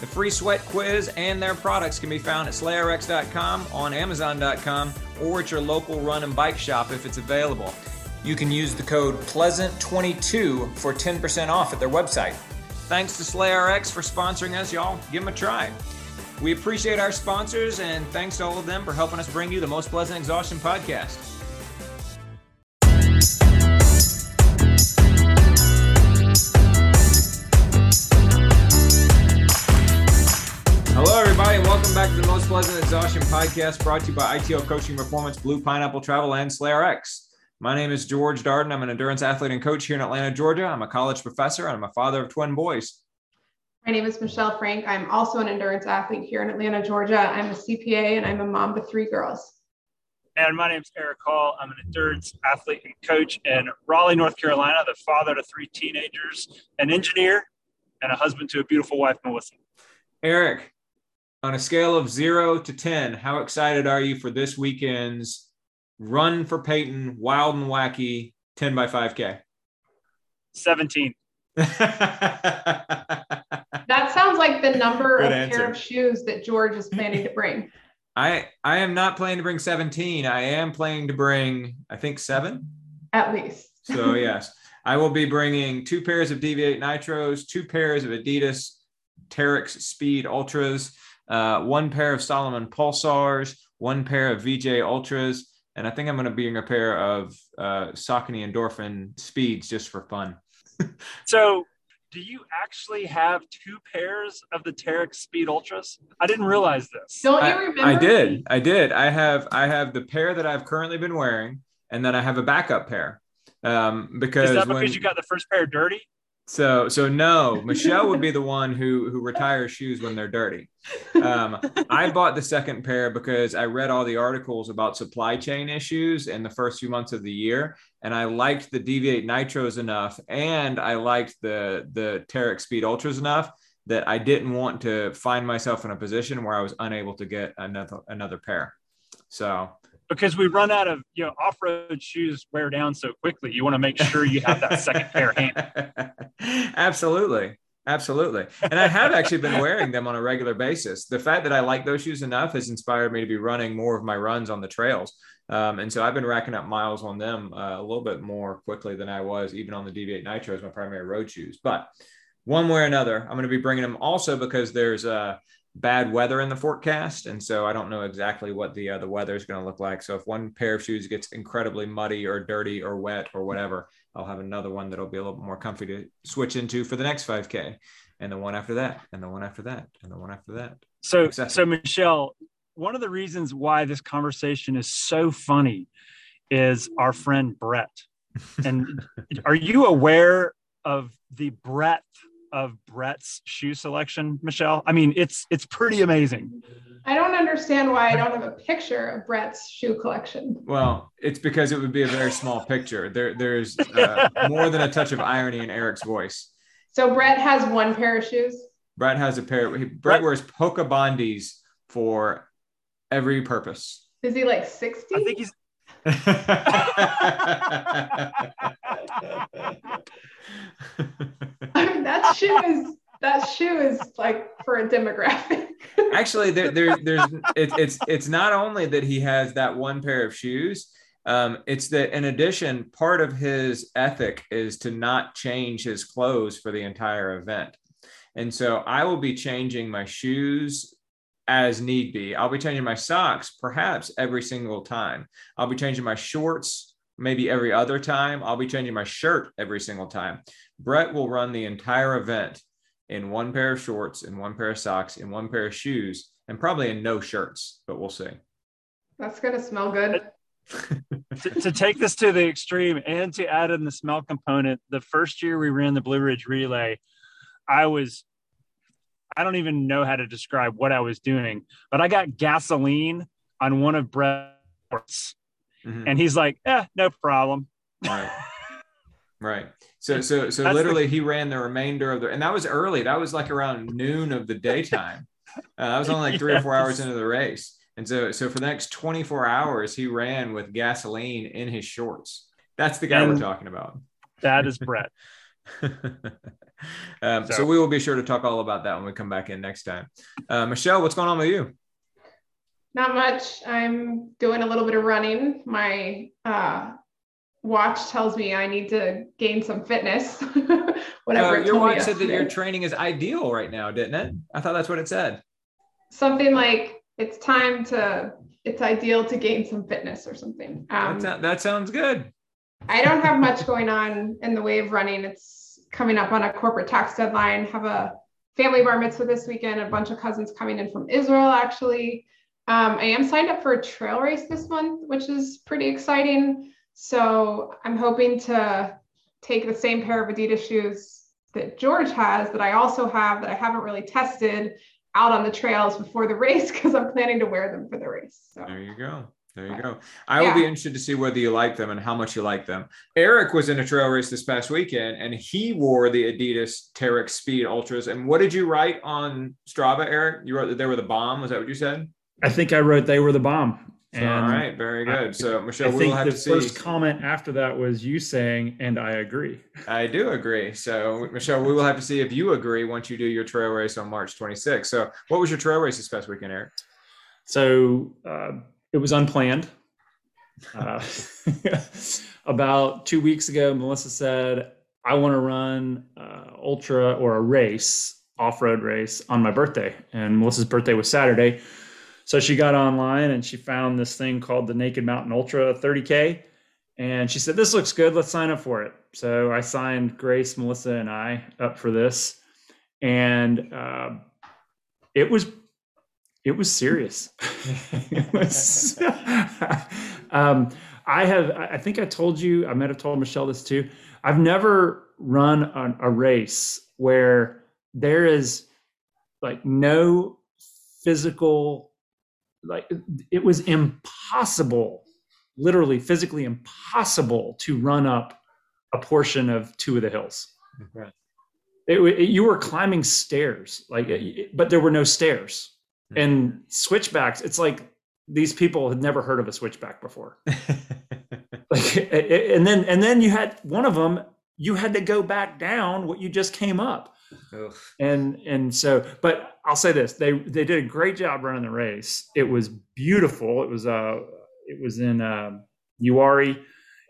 The free sweat quiz and their products can be found at slayrx.com, on amazon.com, or at your local run and bike shop if it's available. You can use the code PLEASANT22 for 10% off at their website. Thanks to SlayRx for sponsoring us, y'all. Give them a try. We appreciate our sponsors and thanks to all of them for helping us bring you the Most Pleasant Exhaustion podcast. Hello, everybody, and welcome back to the Most Pleasant Exhaustion podcast brought to you by ITL Coaching Performance, Blue Pineapple Travel, and SlayRx. My name is George Darden. I'm an endurance athlete and coach here in Atlanta, Georgia. I'm a college professor and I'm a father of twin boys. My name is Michelle Frank. I'm also an endurance athlete here in Atlanta, Georgia. I'm a CPA and I'm a mom to three girls. And my name is Eric Hall. I'm an endurance athlete and coach in Raleigh, North Carolina, the father to three teenagers, an engineer, and a husband to a beautiful wife, Melissa. Eric, on a scale of zero to 10, how excited are you for this weekend's Run for Peyton Wild and Wacky 10 by 5K? 17. that sounds like the number Good of answer. pair of shoes that George is planning to bring. I I am not planning to bring 17. I am planning to bring I think 7 at least. so yes, I will be bringing two pairs of Deviate Nitros, two pairs of Adidas Terrex Speed Ultras, uh, one pair of Salomon Pulsars, one pair of VJ Ultras, and I think I'm going to bring a pair of uh, Saucony Endorphin Speeds just for fun. so, do you actually have two pairs of the Terrex Speed Ultras? I didn't realize this. Don't you remember? I, I did. I did. I have. I have the pair that I've currently been wearing, and then I have a backup pair. Um, because is that because when, you got the first pair dirty? So so no, Michelle would be the one who who retires shoes when they're dirty. Um, I bought the second pair because I read all the articles about supply chain issues in the first few months of the year, and I liked the Deviate Nitros enough, and I liked the the Terrex Speed Ultras enough that I didn't want to find myself in a position where I was unable to get another another pair. So because we run out of you know off-road shoes wear down so quickly. You want to make sure you have that second pair handy absolutely. Absolutely. And i have actually been wearing them on a regular basis. The fact that i like those shoes enough has inspired me to be running more of my runs on the trails. Um, and so i've been racking up miles on them uh, a little bit more quickly than i was even on the deviate nitros my primary road shoes. But one way or another i'm going to be bringing them also because there's uh, bad weather in the forecast, and so I don't know exactly what the uh, the weather is going to look like. So if one pair of shoes gets incredibly muddy or dirty or wet or whatever, I'll have another one that'll be a little bit more comfy to switch into for the next 5K, and the one after that, and the one after that, and the one after that. So so Michelle, one of the reasons why this conversation is so funny is our friend Brett. And are you aware of the breadth of Brett's shoe selection, Michelle? I mean, it's it's pretty amazing. I don't understand why I don't have a picture of Brett's shoe collection. Well, it's because it would be a very small picture. There, there's uh, more than a touch of irony in Eric's voice. So Brett has one pair of shoes. Brett has a pair. Brett, Brett wears Hoka Bondis for every purpose. Is he like sixty? I think he's. Shoe is that shoe is like for a demographic. Actually, there, there there's it, it's it's not only that he has that one pair of shoes. Um, it's that in addition, part of his ethic is to not change his clothes for the entire event. And so I will be changing my shoes as need be. I'll be changing my socks perhaps every single time. I'll be changing my shorts maybe every other time. I'll be changing my shirt every single time. Brett will run the entire event in one pair of shorts, in one pair of socks, in one pair of shoes, and probably in no shirts, but we'll see. That's going to smell good. to, to, take this to the extreme and to add in the smell component, the first year we ran the Blue Ridge Relay, I was, I don't even know how to describe what I was doing, but I got gasoline on one of Brett's. Mm-hmm. And he's like, eh, no problem. Right. right. So so so That's literally the- he ran the remainder of the and that was early. That was like around noon of the daytime. Uh, that was only like three yes. or four hours into the race. And so so for the next 24 hours, he ran with gasoline in his shorts. That's the guy and we're talking about. That is Brett. um, so. so. we will be sure to talk all about that when we come back in next time. Uh, Michelle, what's going on with you? Not much. I'm doing a little bit of running. My uh, watch tells me I need to gain some fitness. Whatever. Uh, your watch said that your training is ideal right now, didn't it? I thought that's what it said. Something like it's time to. It's ideal to gain some fitness or something. Um, that, that sounds good. I don't have much going on in the way of running. It's coming up on a corporate tax deadline. Have a family bar mitzvah this weekend. A bunch of cousins coming in from Israel actually. Um, I am signed up for a trail race this month, which is pretty exciting. So I'm hoping to take the same pair of Adidas shoes that George has that I also have that I haven't really tested out on the trails before the race because I'm planning to wear them for the race. So. There you go. There you go. I yeah. will be interested to see whether you like them and how much you like them. Eric was in a trail race this past weekend and he wore the Adidas Terrex Speed Ultras. And what did you write on Strava, Eric? You wrote that they were the bomb. Was that what you said? I think I wrote they were the bomb. And all right, very good. So Michelle, I we will have the to see. first comment after that was you saying, and I agree. I do agree. So Michelle, we will have to see if you agree once you do your trail race on March 26th. So what was your trail race this past weekend, Eric? So uh, it was unplanned. Uh, about two weeks ago, Melissa said, I want to run uh, ultra or a race, off-road race on my birthday. And Melissa's birthday was Saturday. So she got online and she found this thing called the Naked Mountain Ultra 30K. And she said, This looks good. Let's sign up for it. So I signed Grace, Melissa, and I up for this. And uh, it was it was serious. it was, um, I have, I think I told you, I might have told Michelle this too. I've never run a, a race where there is like no physical like it was impossible literally physically impossible to run up a portion of two of the hills okay. it, it, you were climbing stairs like but there were no stairs mm-hmm. and switchbacks it's like these people had never heard of a switchback before like and then and then you had one of them you had to go back down what you just came up Ugh. and and so but i'll say this they they did a great job running the race it was beautiful it was uh it was in uh, uwharrie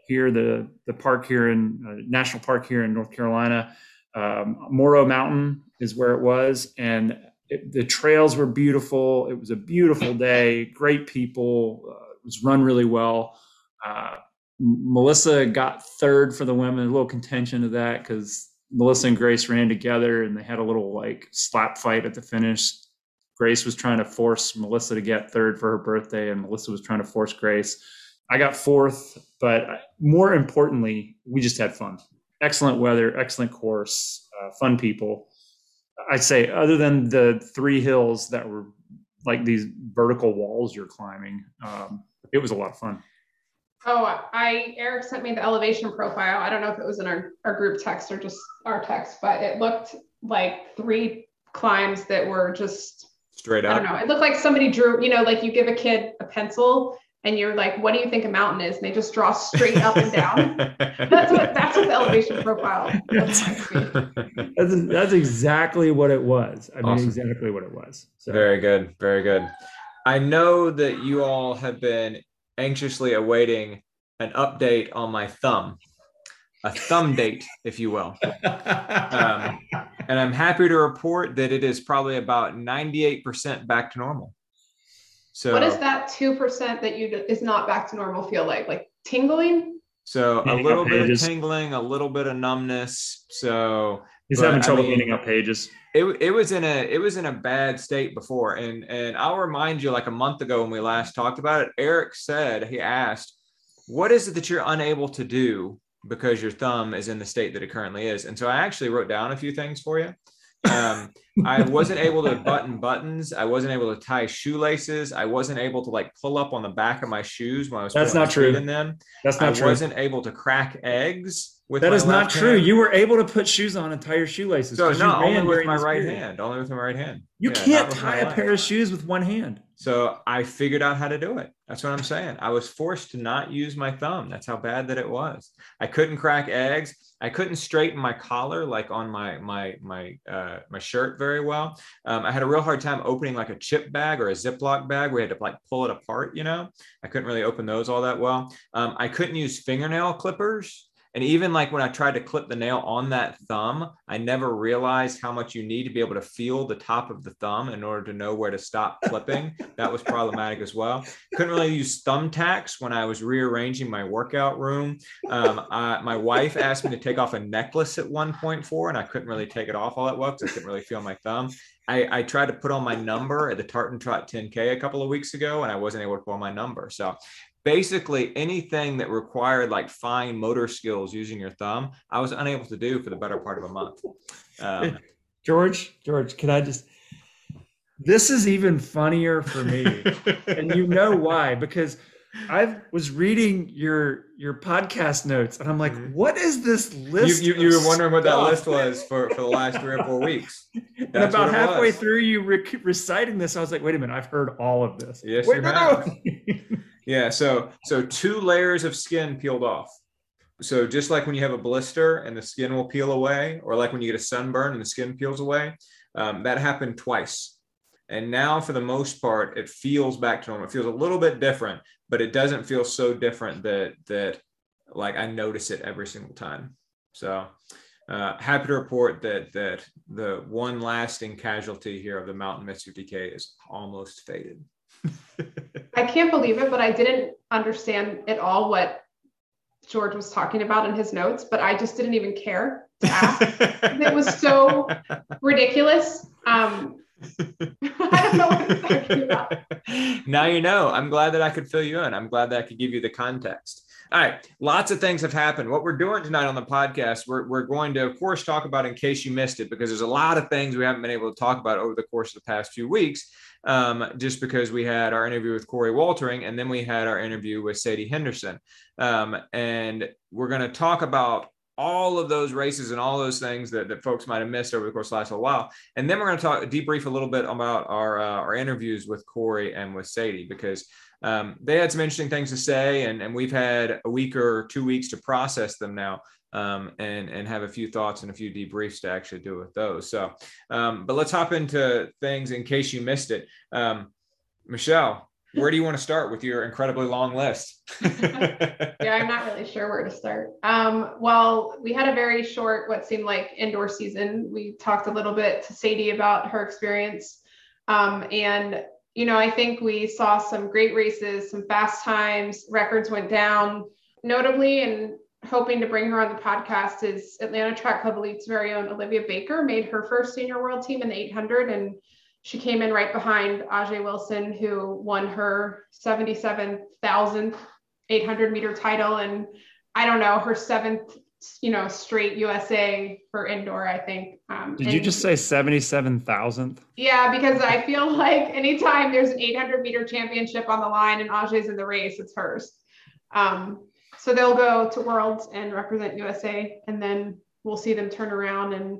here the the park here in uh, national park here in north carolina um, Morrow mountain is where it was and it, the trails were beautiful it was a beautiful day great people uh, it was run really well uh, Melissa got third for the women. A little contention to that because Melissa and Grace ran together and they had a little like slap fight at the finish. Grace was trying to force Melissa to get third for her birthday, and Melissa was trying to force Grace. I got fourth, but more importantly, we just had fun. Excellent weather, excellent course, uh, fun people. I'd say, other than the three hills that were like these vertical walls you're climbing, um, it was a lot of fun. Oh, I Eric sent me the elevation profile. I don't know if it was in our, our group text or just our text, but it looked like three climbs that were just straight up. I don't know. It looked like somebody drew, you know, like you give a kid a pencil and you're like, what do you think a mountain is? And they just draw straight up and down. that's what that's what the elevation profile looks like that's, that's exactly what it was. I awesome. mean, exactly what it was. So. Very good. Very good. I know that you all have been anxiously awaiting an update on my thumb, a thumb date, if you will. Um, and I'm happy to report that it is probably about 98% back to normal. So, what does that 2% that you is not back to normal feel like? Like tingling? So, a little bit of tingling, a little bit of numbness. So, he's but, having trouble I mean, up pages. it, it was in a it was in a bad state before. And and i'll remind you like a month ago when we last talked about it eric said he asked what is it that you're unable to do because your thumb is in the state that it currently is? And so i actually wrote down a few things for you um, I wasn't able to button buttons. I wasn't able to tie shoelaces. I wasn't able to like pull up on the back of my shoes when I was. That's not true. In them, that's not I true. I wasn't able to crack eggs. With that is not true. Hand. You were able to put shoes on and tie your shoelaces. So no, only with my right period. hand. Only with my right hand. You yeah, can't tie a pair of shoes with one hand. So I figured out how to do it. That's what I'm saying. I was forced to not use my thumb. That's how bad that it was. I couldn't crack eggs. I couldn't straighten my collar like on my my my uh, my shirt very well. Um, I had a real hard time opening like a chip bag or a Ziploc bag We had to like pull it apart. You know, I couldn't really open those all that well. Um, I couldn't use fingernail clippers. And even like when I tried to clip the nail on that thumb, I never realized how much you need to be able to feel the top of the thumb in order to know where to stop clipping. that was problematic as well. Couldn't really use thumbtacks when I was rearranging my workout room. Um, I, my wife asked me to take off a necklace at one point for, and I couldn't really take it off all that well because I couldn't really feel my thumb. I, I, tried to put on my number at the Tartan Trot 10K a couple of weeks ago, and I wasn't able to put on my number. So basically anything that required like fine motor skills using your thumb, I was unable to do for the better part of a month. Um, George, George, can I just? This is even funnier for me, and you know why? Because I was reading your your podcast notes, and I'm like, mm-hmm. what is this list? You, you, you were wondering what that list was for, for the last three or four weeks. That's and about halfway was. through you re- reciting this, I was like, wait a minute, I've heard all of this. Yes, wait, you have. Yeah, so so two layers of skin peeled off. So just like when you have a blister and the skin will peel away, or like when you get a sunburn and the skin peels away, um, that happened twice. And now, for the most part, it feels back to normal. It feels a little bit different, but it doesn't feel so different that that like I notice it every single time. So uh, happy to report that that the one lasting casualty here of the Mountain Mist 50K is almost faded. I can't believe it, but I didn't understand at all what George was talking about in his notes, but I just didn't even care to ask. it was so ridiculous. Um, I don't know what talking about. Now you know. I'm glad that I could fill you in. I'm glad that I could give you the context. All right. Lots of things have happened. What we're doing tonight on the podcast, we're, we're going to, of course, talk about in case you missed it, because there's a lot of things we haven't been able to talk about over the course of the past few weeks, um, just because we had our interview with Corey Waltering and then we had our interview with Sadie Henderson. Um, and we're going to talk about all of those races and all those things that, that folks might have missed over the course of the last little while. And then we're going to talk debrief a little bit about our, uh, our interviews with Corey and with Sadie, because um, they had some interesting things to say, and, and we've had a week or two weeks to process them now. Um, and and have a few thoughts and a few debriefs to actually do with those. So, um, but let's hop into things in case you missed it. Um, Michelle, where do you want to start with your incredibly long list? yeah, I'm not really sure where to start. Um, well, we had a very short, what seemed like indoor season. We talked a little bit to Sadie about her experience. Um, and you know, I think we saw some great races, some fast times, records went down. Notably, and hoping to bring her on the podcast is Atlanta Track Club Elite's very own Olivia Baker made her first senior world team in the 800 and she came in right behind Ajeé Wilson, who won her 77,000 800 meter title and I don't know her seventh you know, straight USA for indoor, I think. Um, Did you just say 77,000th? Yeah, because I feel like anytime there's an 800 meter championship on the line and Ajeé's in the race, it's hers. Um, so they'll go to Worlds and represent USA, and then we'll see them turn around and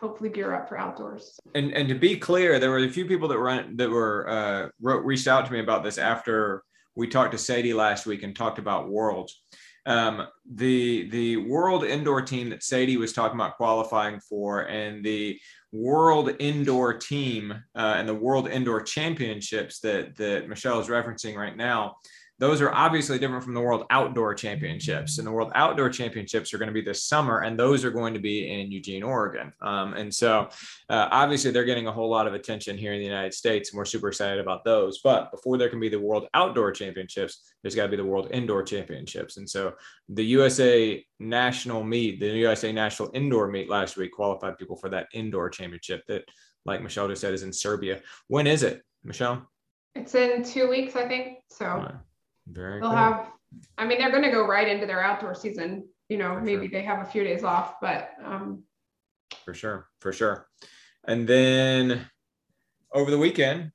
hopefully gear up for outdoors. And and to be clear, there were a few people that were that were uh, wrote reached out to me about this after we talked to Sadie last week and talked about Worlds um, the the world indoor team that Sadie was talking about qualifying for, and the world indoor team uh, and the world indoor championships that that Michelle is referencing right now those are obviously different from the World Outdoor Championships. And the World Outdoor Championships are going to be this summer, and those are going to be in Eugene, Oregon. Um, and so, uh, obviously, they're getting a whole lot of attention here in the United States, and we're super excited about those. But before there can be the World Outdoor Championships, there's got to be the World Indoor Championships. And so, the USA National Meet, the USA National Indoor Meet last week qualified people for that indoor championship that, like Michelle just said, is in Serbia. When is it, Michelle? It's in two weeks, I think. So. Very they'll cool. have I mean they're going to go right into their outdoor season. You know, for maybe sure. they have a few days off, but um for sure, for sure. And then over the weekend,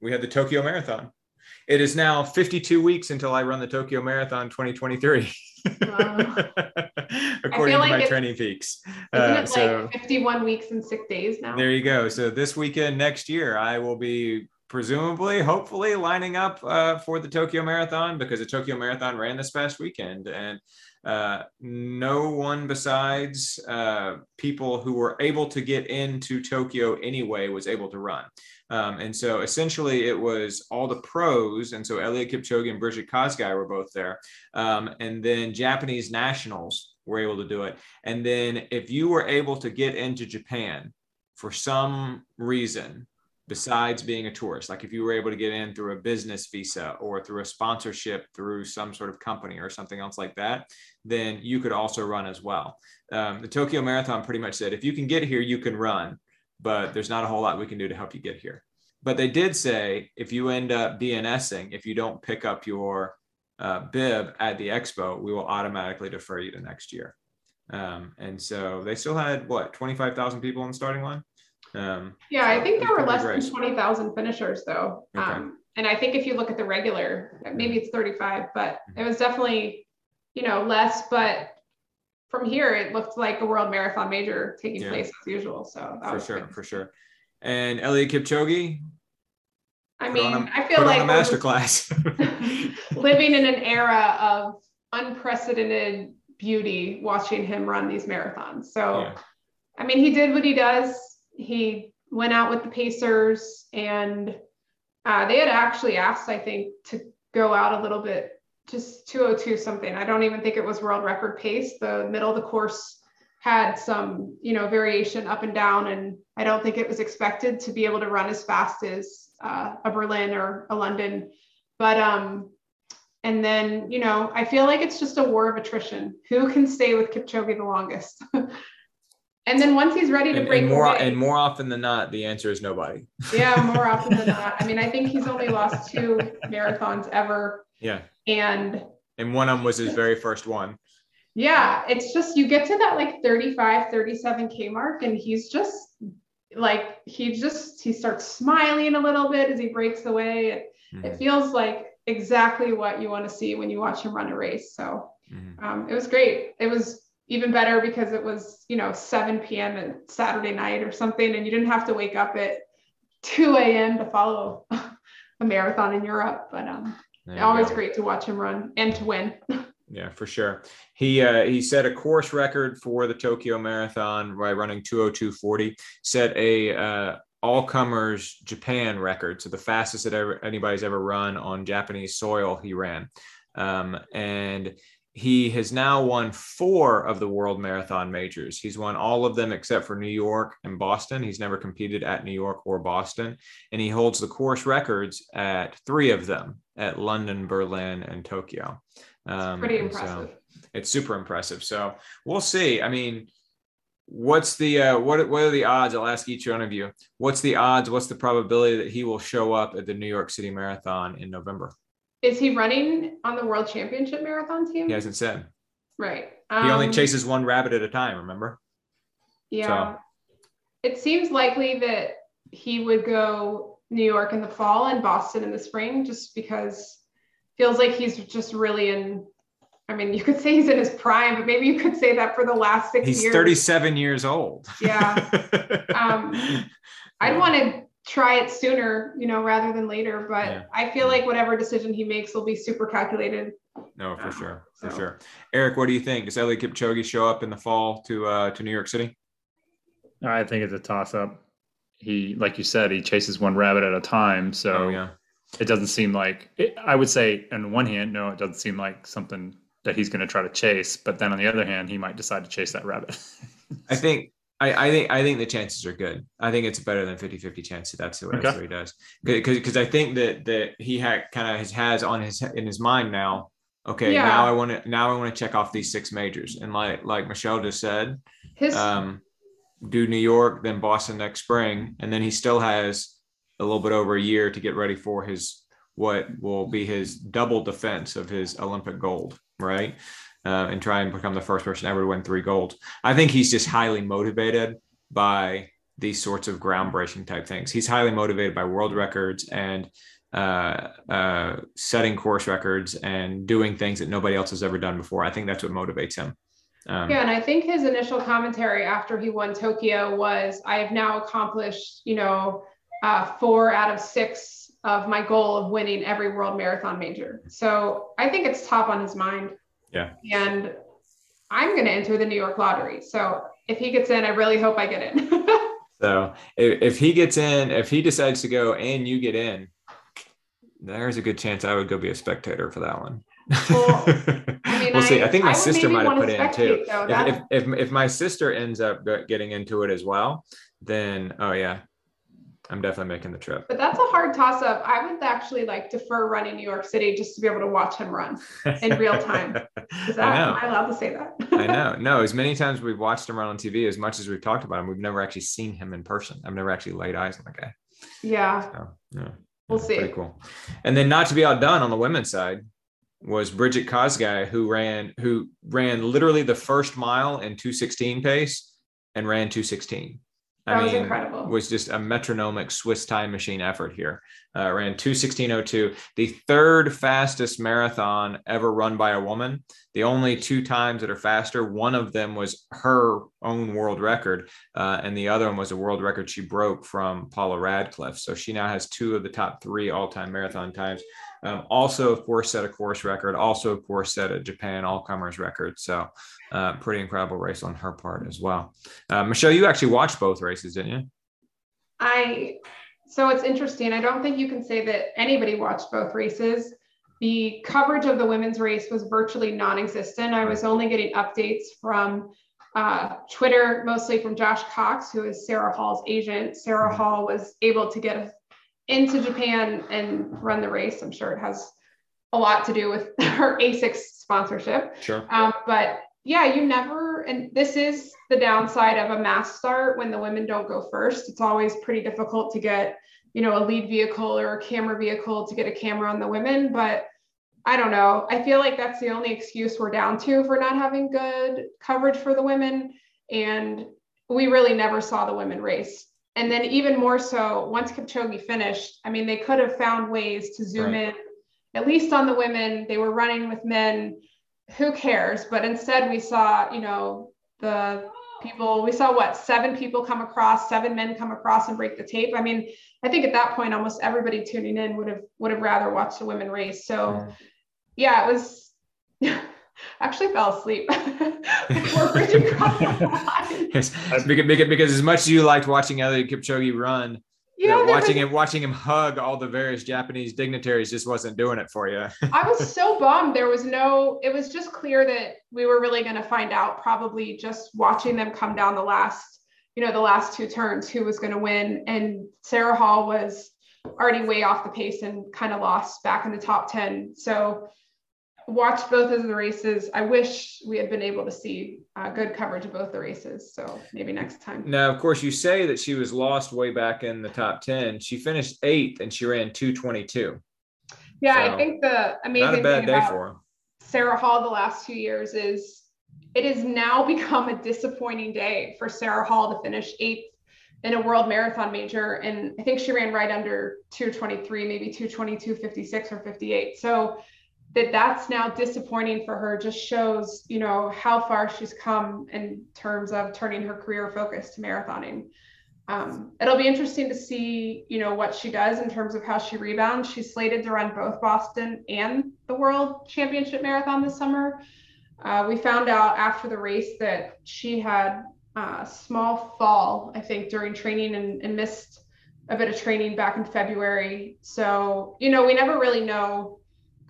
we had the Tokyo Marathon. It is now 52 weeks until I run the Tokyo Marathon 2023. According to my training peaks. Isn't uh, it so, like 51 weeks and six days now? There you go. So this weekend next year, I will be presumably, hopefully, lining up uh, for the Tokyo Marathon because the Tokyo Marathon ran this past weekend, and uh, no one besides uh, people who were able to get into Tokyo anyway was able to run. Um, and so essentially, it was all the pros, and so Eliud Kipchoge and Brigid Kosgei were both there, um, and then Japanese nationals were able to do it. And then if you were able to get into Japan for some reason, besides being a tourist like if you were able to get in through a business visa or through a sponsorship through some sort of company or something else like that then you could also run as well um, the tokyo marathon pretty much said if you can get here you can run but there's not a whole lot we can do to help you get here but they did say if you end up DNSing, if you don't pick up your uh, bib at the expo, we will automatically defer you to next year. Um, and so they still had what 25,000 people in the starting line. Um, yeah, so I think there were less great. than 20,000 finishers though. Okay. Um, and I think if you look at the regular, maybe it's 35, but mm-hmm. it was definitely, you know, less. But from here, it looked like a world marathon major taking yeah. place as usual. So for sure, great. for sure. And Eliud Kipchoge. I mean, a, I feel like a masterclass. living in an era of unprecedented beauty, watching him run these marathons. So, yeah. I mean, he did what he does he went out with the Pacers and uh, they had actually asked, I think, to go out a little bit, just 202 something. I don't even think it was world record pace. The middle of the course had some, you know, variation up and down, and I don't think it was expected to be able to run as fast as uh, a Berlin or a London. But um, and then, you know, I feel like it's just a war of attrition. Who can stay with Kipchoge the longest? And then once he's ready to and, break and more away, and more often than not, the answer is nobody. yeah, more often than not. I mean, I think he's only lost two marathons ever. Yeah. And and one of them was his very first one. Yeah, it's just you get to that like 35, 37K mark, and he's just like, he just, he starts smiling a little bit as he breaks away. It, mm-hmm. it feels like exactly what you want to see when you watch him run a race. So mm-hmm. um, it was great. It was even better because it was, you know, 7 p.m. and Saturday night or something, and you didn't have to wake up at 2 a.m. to follow a marathon in Europe. But um, always go. great to watch him run and to win. Yeah, for sure. He uh, he set a course record for the Tokyo Marathon by running 202.40. Set a uh, all comers Japan record, so the fastest that ever anybody's ever run on Japanese soil. He ran, um, and he has now won four of the world marathon majors. He's won all of them except for New York and Boston. He's never competed at New York or Boston. And he holds the course records at three of them at London, Berlin, and Tokyo. Um, pretty impressive. So it's super impressive. So we'll see. I mean, what's the uh, what what are the odds? I'll ask each one of you. What's the odds? What's the probability that he will show up at the New York City Marathon in November? Is he running on the World Championship Marathon team? He hasn't said. Right. Um, he only um, chases one rabbit at a time. Remember? Yeah. So. It seems likely that he would go New York in the fall and Boston in the spring, just because feels like he's just really in. I mean, you could say he's in his prime, but maybe you could say that for the last six he's years. He's 37 years old. Yeah. um, I'd want to try it sooner, you know, rather than later. But yeah. I feel like whatever decision he makes will be super calculated. No, for um, sure, for so. sure. Eric, what do you think? Does Eliud Kipchoge show up in the fall to uh, to New York City? I think it's a toss up. He, like you said, he chases one rabbit at a time. So oh, yeah. it doesn't seem like. It, I would say, on one hand, no, it doesn't seem like something that he's going to try to chase. But then on the other hand, he might decide to chase that rabbit. I think I, I, think I think the chances are good. I think it's better than 50-50 chance that that's what, okay. he does. Because because I think that that he had kind of has, has on his in his mind now. Okay, yeah. now I want to now I want to check off these six majors, and like like Michelle just said, his um, do New York, then Boston next spring, and then he still has a little bit over a year to get ready for his what will be his double defense of his Olympic gold, right? Uh, and try and become the first person ever to win three gold. I think he's just highly motivated by these sorts of groundbreaking type things. He's highly motivated by world records and uh, uh, setting course records and doing things that nobody else has ever done before. I think that's what motivates him. Um, yeah, and I think his initial commentary after he won Tokyo was, "I have now accomplished, you know, uh, four out of six of my goal of winning every world marathon major." So I think it's top on his mind. Yeah. And I'm going to enter the New York lottery. So if he gets in, I really hope I get in. so if, if he gets in, if he decides to go and you get in, there's a good chance I would go be a spectator for that one. Well, I mean, we'll I, see. I think my I sister might have put in too. Though, if, if, if, if my sister ends up getting into it as well, then oh yeah, I'm definitely making the trip. But that's a hard toss up. I would actually like defer running New York City just to be able to watch him run in real time. Is that, I know. am I allowed to say that? I know. No, as many times we've watched him run on TV, as much as we've talked about him, we've never actually seen him in person. I've never actually laid eyes on the guy. Yeah. So, yeah. We'll yeah, see. Pretty cool. And then not to be outdone on the women's side was Brigid Kosgei, who ran who ran literally the first mile in 216 pace and ran 216. That I was mean, incredible. Was just a metronomic Swiss time machine effort here. Uh, ran 216.02, the third fastest marathon ever run by a woman. The only two times that are faster, one of them was her own world record, uh, and the other one was a world record she broke from Paula Radcliffe. So she now has two of the top three all time marathon times. Um, also, of course, set a course record. Also, of course, set a Japan all comers record. So, uh, pretty incredible race on her part as well. Uh, Michelle, you actually watched both races, didn't you? I. So it's interesting. I don't think you can say that anybody watched both races. The coverage of the women's race was virtually non-existent. I was only getting updates from uh, Twitter, mostly from Josh Cox, who is Sarah Hall's agent. Sarah mm-hmm. Hall was able to get into Japan and run the race. I'm sure it has a lot to do with her ASICS sponsorship. Sure. Um, but yeah, you never, and this is the downside of a mass start when the women don't go first. It's always pretty difficult to get, you know, a lead vehicle or a camera vehicle to get a camera on the women. But I don't know. I feel like that's the only excuse we're down to for not having good coverage for the women. And we really never saw the women race. And then even more so, once Kipchoge finished, I mean, they could have found ways to zoom right. in, at least on the women. They were running with men. Who cares? But instead, we saw, you know, the people. We saw what seven people come across, seven men come across and break the tape. I mean, I think at that point, almost everybody tuning in would have would have rather watched the women race. So, yeah, it was. actually fell asleep before bridging across because, because, because as much as you liked watching Eliud Kipchoge run, yeah, watching was, him watching him hug all the various Japanese dignitaries just wasn't doing it for you. I was so bummed. There was no. It was just clear that we were really going to find out probably just watching them come down the last, you know, the last two turns who was going to win. And Sarah Hall was already way off the pace and kind of lost back in the top ten. So watched both of the races. I wish we had been able to see uh, good coverage of both the races. So maybe next time. Now, of course, you say that she was lost way back in the top 10. She finished eighth and she ran 222. Yeah, so, I think the amazing not a bad day for her. Sarah Hall the last two years is it has now become a disappointing day for Sarah Hall to finish eighth in a world marathon major. And I think she ran right under 223, maybe 222, 56 or 58. So that that's now disappointing for her just shows you know how far she's come in terms of turning her career focus to marathoning. Um, it'll be interesting to see you know what she does in terms of how she rebounds. She's slated to run both boston and the world championship marathon this summer. Uh, we found out after the race that she had a small fall i think during training and, and missed a bit of training back in february. So you know we never really know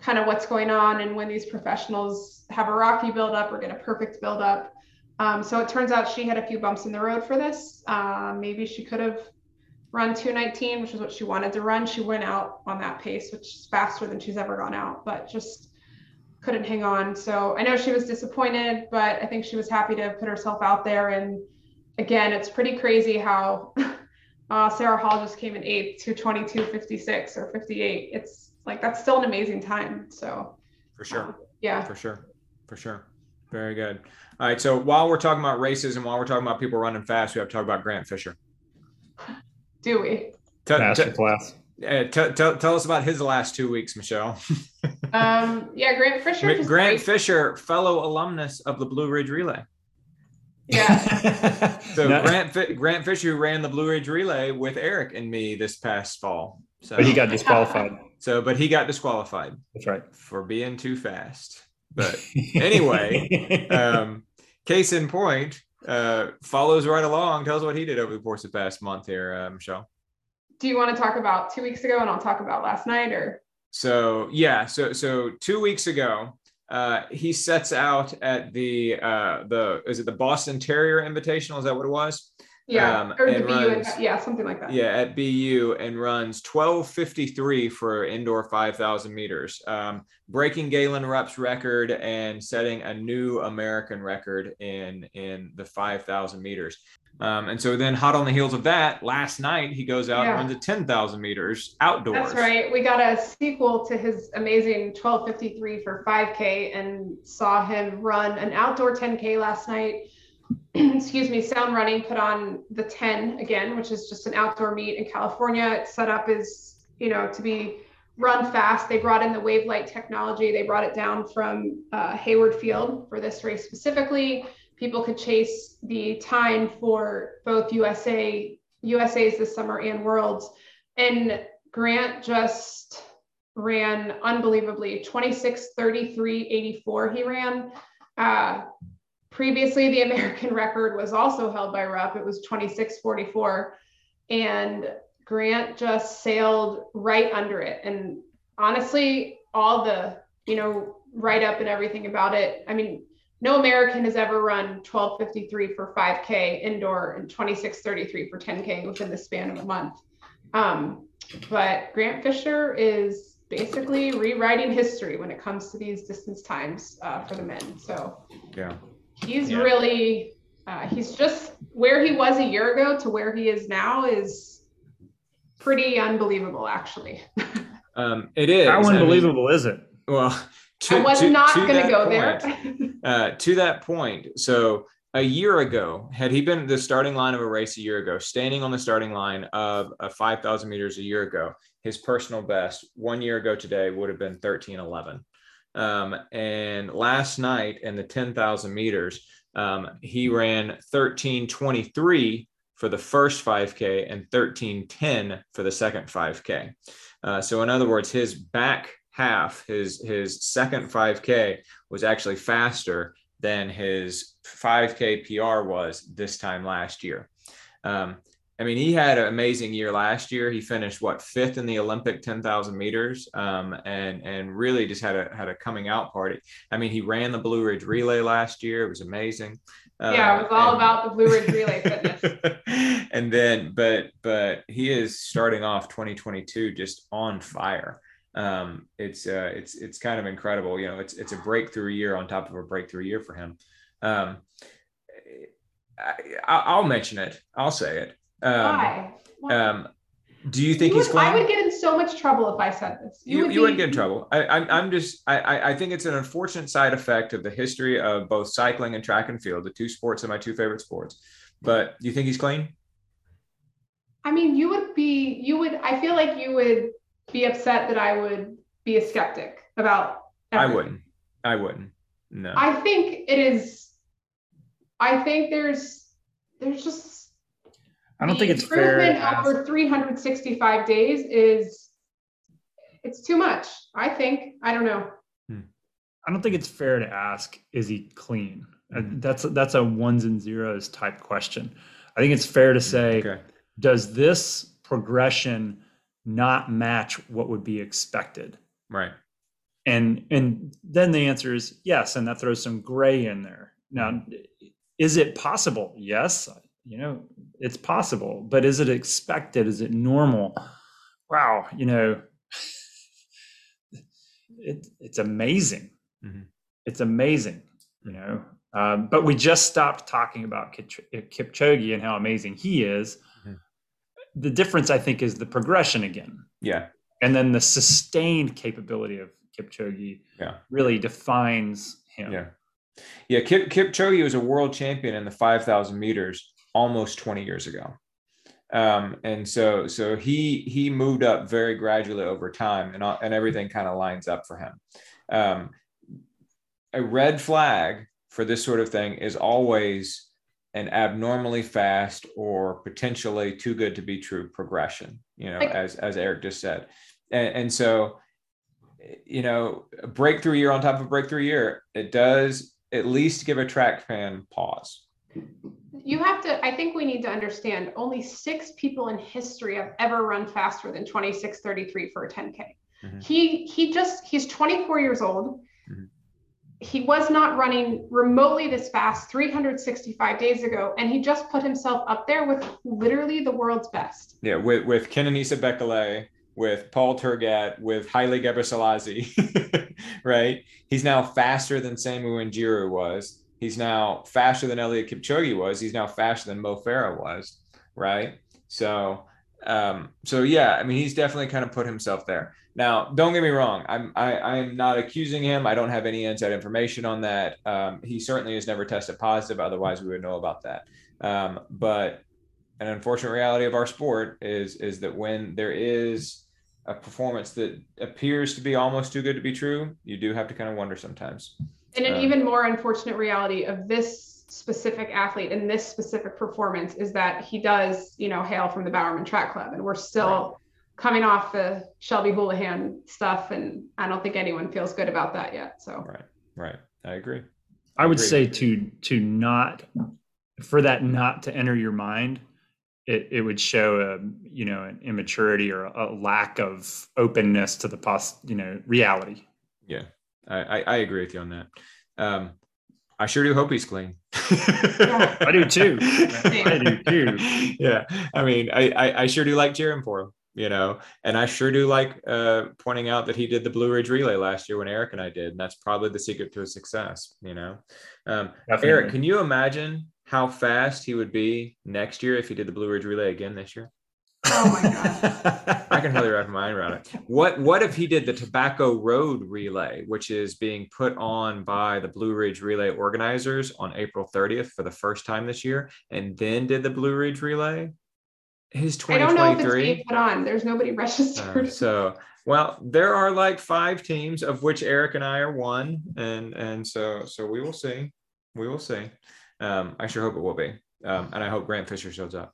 kind of what's going on and when these professionals have a rocky buildup or get a perfect buildup. Um, so it turns out she had a few bumps in the road for this. Uh, maybe she could have run 219, which is what she wanted to run. She went out on that pace, which is faster than she's ever gone out, but just couldn't hang on. So I know she was disappointed, but I think she was happy to put herself out there. And again, it's pretty crazy how uh, Sarah Hall just came in eighth to 22.56 or 58. It's like that's still an amazing time. So for sure. Um, yeah. For sure. For sure. Very good. All right. So while we're talking about races and while we're talking about people running fast, we have to talk about Grant Fisher. Do we? T- Master class. Uh, t- t- tell us about his last two weeks, Michelle. um, yeah, Grant Fisher. Grant great. Fisher, fellow alumnus of the Blue Ridge Relay. Yeah. so no. Grant Grant Fisher ran the Blue Ridge Relay with Eric and me this past fall. So, but he got disqualified. So, but he got disqualified. That's right. For being too fast. But anyway, um, case in point, uh, follows right along. Tells what he did over the course of the past month here, uh, Michelle. Do you want to talk about two weeks ago, and I'll talk about last night, or? So yeah, so so two weeks ago, uh, he sets out at the uh, the is it the Boston Terrier Invitational? Is that what it was? Yeah, um, or the BU, runs, yeah, something like that. Yeah, at BU and runs 1253 for indoor 5,000 meters, um, breaking Galen Rupp's record and setting a new American record in in the 5,000 meters. Um, and so then, hot on the heels of that, last night he goes out yeah. and runs a 10,000 meters outdoors. That's right. We got a sequel to his amazing 1253 for 5K and saw him run an outdoor 10K last night excuse me, Sound Running put on the 10 again, which is just an outdoor meet in California. It's set up as, you know, to be run fast. They brought in the wave light technology. They brought it down from uh, Hayward Field for this race specifically. People could chase the time for both USA, USA's this summer and Worlds. And Grant just ran unbelievably 26, 33, 84 he ran. Uh, Previously, the American record was also held by Rupp. It was 2644. And Grant just sailed right under it. And honestly, all the, you know, write up and everything about it. I mean, no American has ever run 1253 for 5K indoor and 2633 for 10K within the span of a month. Um, but Grant Fisher is basically rewriting history when it comes to these distance times uh, for the men. So, yeah, he's yeah. really uh, he's just where he was a year ago to where he is now is pretty unbelievable actually um, it is how unbelievable I mean, is it Well, to, I was to, not going to go point, there. uh, to that point, so a year ago, had he been the starting line of a race a year ago, standing on the starting line of a 5,000 meters a year ago, his personal best one year ago today would have been 1311. Um, and last night in the 10,000 meters, um, he ran 1323 for the first 5K and 1310 for the second 5K. Uh, so, in other words, his back half, his his second 5K was actually faster than his 5K PR was this time last year. Um, I mean, he had an amazing year last year. He finished what fifth in the Olympic 10,000 meters, um, and and really just had a had a coming out party. I mean, he ran the Blue Ridge Relay last year. It was amazing. Yeah, it was all and, about the Blue Ridge Relay fitness. and then, but but he is starting off 2022 just on fire um, it's uh, it's it's kind of incredible. You know, it's it's a breakthrough year on top of a breakthrough year for him. Um, I, will mention it. I'll say it. Um, Why? Why? Um, do you think you he's would, I would get in so much trouble if I said this. You, you, would, you wouldn't get in trouble. I, I'm, I'm just, I, I think it's an unfortunate side effect of the history of both cycling and track and field, the two sports are my two favorite sports. But do you think he's clean? I mean, you would be, you would, I feel like you would be upset that I would be a skeptic about. Everything. I wouldn't. I wouldn't. No. I think it is. I think there's there's just. I don't think it's fair. Improvement over 365 days is it's too much. I think. I don't know. Hmm. I don't think it's fair to ask, is he clean? Uh, that's that's a ones and zeros type question. I think it's fair to hmm, say, okay. does this progression not match what would be expected right and and then the answer is yes and that throws some gray in there now is it possible yes you know it's possible but is it expected is it normal wow you know it, it's amazing mm-hmm. it's amazing you know um, but we just stopped talking about Kipchoge and how amazing he is the difference I think is the progression again. Yeah. And then the sustained capability of Kipchoge yeah. really defines him. Yeah. Yeah. Kip, Kipchoge was a world champion in the 5,000 meters almost 20 years ago. Um, and so, so he, he moved up very gradually over time and, and everything kind of lines up for him. Um, a red flag for this sort of thing is always an abnormally fast or potentially too good to be true progression you know as as eric just said and, and so you know a breakthrough year on top of a breakthrough year it does at least give a track fan pause you have to i think we need to understand only six people in history have ever run faster than 2633 for a 10k mm-hmm. he he just he's 24 years old mm-hmm he was not running remotely this fast 365 days ago, and he just put himself up there with literally the world's best. Yeah, with with Kenenisa Bekele, with Paul Tergat, with Haile Gebrselassie, right? He's now faster than Samuel Wanjiru was. He's now faster than Eliud Kipchoge was. He's now faster than Mo Farah was, right? So, um, so yeah, I mean, he's definitely kind of put himself there. Now, don't get me wrong. I'm I, I'm not accusing him. I don't have any inside information on that. Um, he certainly has never tested positive. Otherwise, we would know about that. Um, but an unfortunate reality of our sport is is that when there is a performance that appears to be almost too good to be true, you do have to kind of wonder sometimes. And an um, even more unfortunate reality of this specific athlete and this specific performance is that he does, you know, hail from the Bowerman Track Club, and we're still. Right coming off the Shelby Houlihan stuff, and I don't think anyone feels good about that yet. So right, right, I agree. I, I would agree. say to to not for that not to enter your mind, it it would show a you know an immaturity or a lack of openness to the pos you know reality. Yeah, I I, I agree with you on that. Um, I sure do hope he's clean. yeah. I do too. I do too. Yeah. I mean, I, I, I sure do like cheering for him you know and i sure do like uh, pointing out that he did the blue ridge relay last year when eric and i did and that's probably the secret to his success you know um, eric can you imagine how fast he would be next year if he did the blue ridge relay again this year Oh my god. I can hardly wrap my mind around it. What what if he did the Tobacco Road Relay, which is being put on by the Blue Ridge Relay organizers on April 30th for the first time this year, and then did the Blue Ridge Relay? His I don't know if it's 2023. being put on. There's nobody registered. Uh, so well, there are like five teams of which Eric and I are one, and and so so we will see, we will see. Um, I sure hope it will be, um, and I hope Grant Fisher shows up.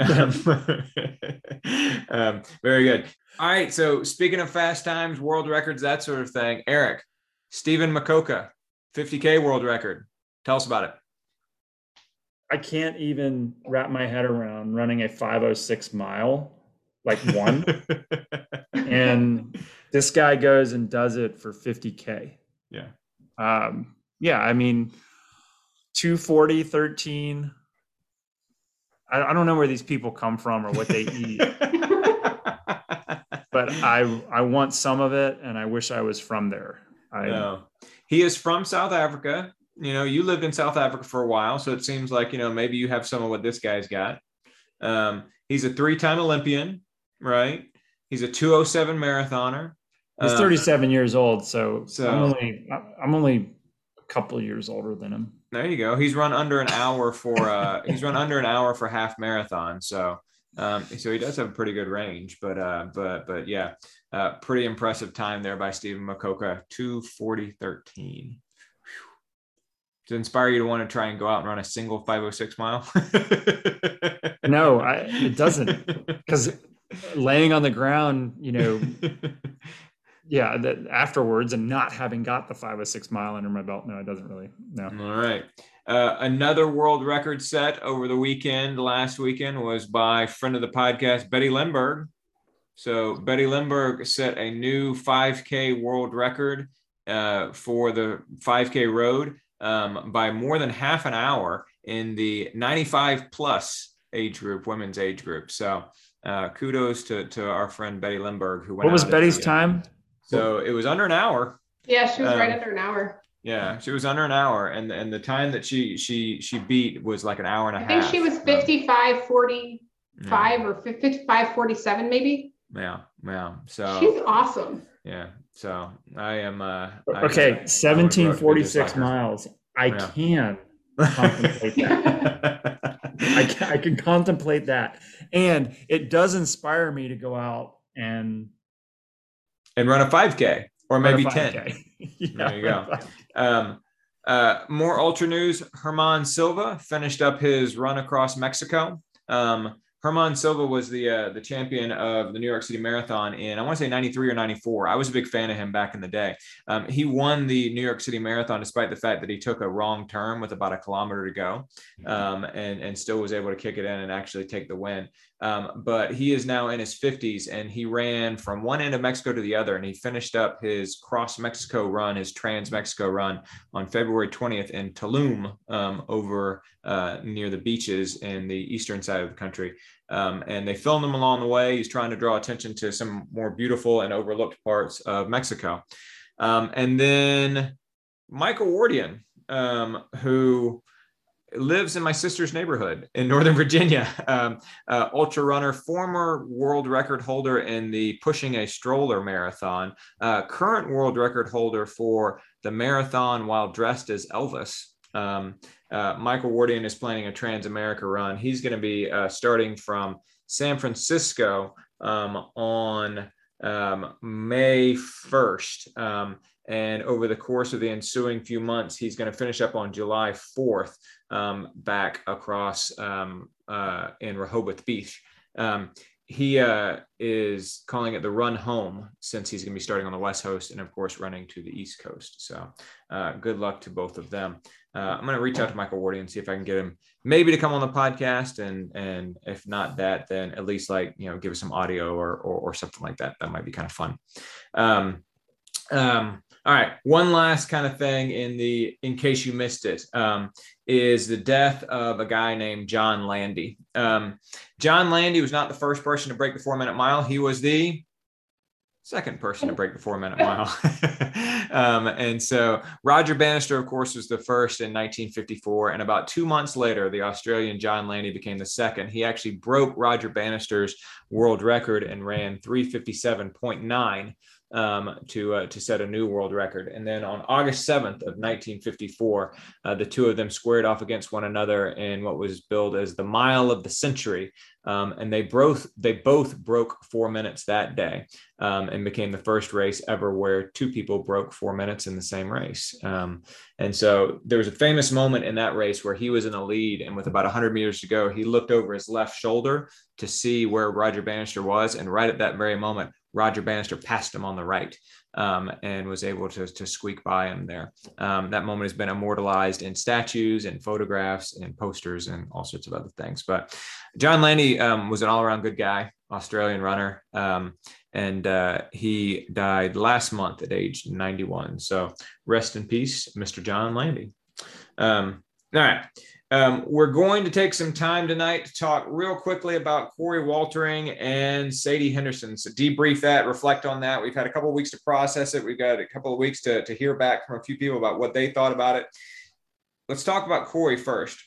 um, very good. All right. So speaking of fast times, world records, that sort of thing, Eric, Stephen Mokoka, 50k world record. Tell us about it. I can't even wrap my head around running a 506 mile, like one. and this guy goes and does it for 50K. Yeah. Um, yeah. I mean, 240, 13. I, I don't know where these people come from or what they eat, but I, I want some of it and I wish I was from there. I, No. He is from South Africa. You know, you lived in South Africa for a while, so it seems like, you know, maybe you have some of what this guy's got. Um, he's a three time Olympian, right? He's a 207 marathoner. He's Um, 37 years old, so, so- I'm only I'm only a couple years older than him. There you go. He's run under an hour for uh he's run under an hour for half marathon. So um so he does have a pretty good range, but uh but but yeah, uh pretty impressive time there by Stephen Mokoka, 240.13. To inspire you to want to try and go out and run a single 506 mile. No, I, it doesn't because laying on the ground, you know, yeah, that afterwards and not having got the five or six mile under my belt, no, it doesn't really. No. All right. Uh, another world record set over the weekend, last weekend, was by friend of the podcast, Betty Lindberg. So Betty Lindberg set a new 5K world record uh, for the 5K road um, by more than half an hour in the 95 plus age group, women's age group. So uh, kudos to, to our friend Betty Lindberg, who went What was Betty's the, uh, time? So it was under an hour. yeah, she was right Um, under an hour. Yeah, she was under an hour, and and the time that she she she beat was like an hour and a I half. I think she was Um, 55, 45 yeah, or 55, 47 maybe. Yeah, yeah. So She's awesome. yeah, so I am. uh I- Okay, I- I would grow up to be just 1746 miles. I Yeah. can contemplate that. I can, I can contemplate that, and it does inspire me to go out and and run a 5K or run maybe 10. 5K. There you go. Um, uh, more ultra news. Germán Silva finished up his run across Mexico. Um, Germán Silva was the uh, the champion of the New York City Marathon in I want to say 93 or 94. I was a big fan of him back in the day. Um, he won the New York City Marathon despite the fact that he took a wrong turn with about a kilometer to go, um, and and still was able to kick it in and actually take the win. Um, but he is now in his 50s and he ran from one end of Mexico to the other and he finished up his cross Mexico run, his trans Mexico run on February 20th in Tulum um, over uh, near the beaches in the eastern side of the country. Um, and they filmed him along the way. He's trying to draw attention to some more beautiful and overlooked parts of Mexico. Um, and then Michael Wardian, um, who lives in my sister's neighborhood in Northern Virginia. Um, uh, ultra runner, former world record holder in the pushing a stroller marathon, uh, current world record holder for the marathon while dressed as Elvis. Um, uh, Michael Wardian is planning a Trans America run. He's going to be uh, starting from San Francisco um, on um, May 1st. Um, and over the course of the ensuing few months, he's going to finish up on July 4th um, back across um, uh, in Rehoboth Beach. He uh, is calling it the run home since he's going to be starting on the West Coast and, of course, running to the East Coast. So, uh, good luck to both of them. Uh, I'm going to reach out to Michael Wardy and see if I can get him maybe to come on the podcast, and and if not that, then at least like you know give us some audio or or, or something like that. That might be kind of fun. Um, um, all right, one last kind of thing in the in case you missed it um, is the death of a guy named John Landy. Um, John Landy was not the first person to break the four minute mile. He was the second person to break the four minute mile. um, and so Roger Bannister, of course, was the first in 1954. And about two months later, the Australian John Landy became the second. He actually broke Roger Bannister's world record and ran 357.9 um, to uh, to set a new world record. And then on August 7th of 1954, uh, the two of them squared off against one another in what was billed as the Mile of the Century. Um, and they both they both broke four minutes that day, um, and became the first race ever where two people broke four minutes in the same race. Um, and so there was a famous moment in that race where he was in the lead, and with about 100 meters to go, he looked over his left shoulder to see where Roger Bannister was, and right at that very moment, Roger Bannister passed him on the right um, and was able to, to squeak by him there. Um, that moment has been immortalized in statues and photographs and posters and all sorts of other things. But John Landy um, was an all around good guy, Australian runner. Um, and uh, he died last month at age 91. So rest in peace, Mr. John Landy. Um, all right. Um, we're going to take some time tonight to talk real quickly about Corey Woltering and Sadie Henderson. So debrief that, reflect on that. We've had a couple of weeks to process it. We've got a couple of weeks to, to hear back from a few people about what they thought about it. Let's talk about Corey first.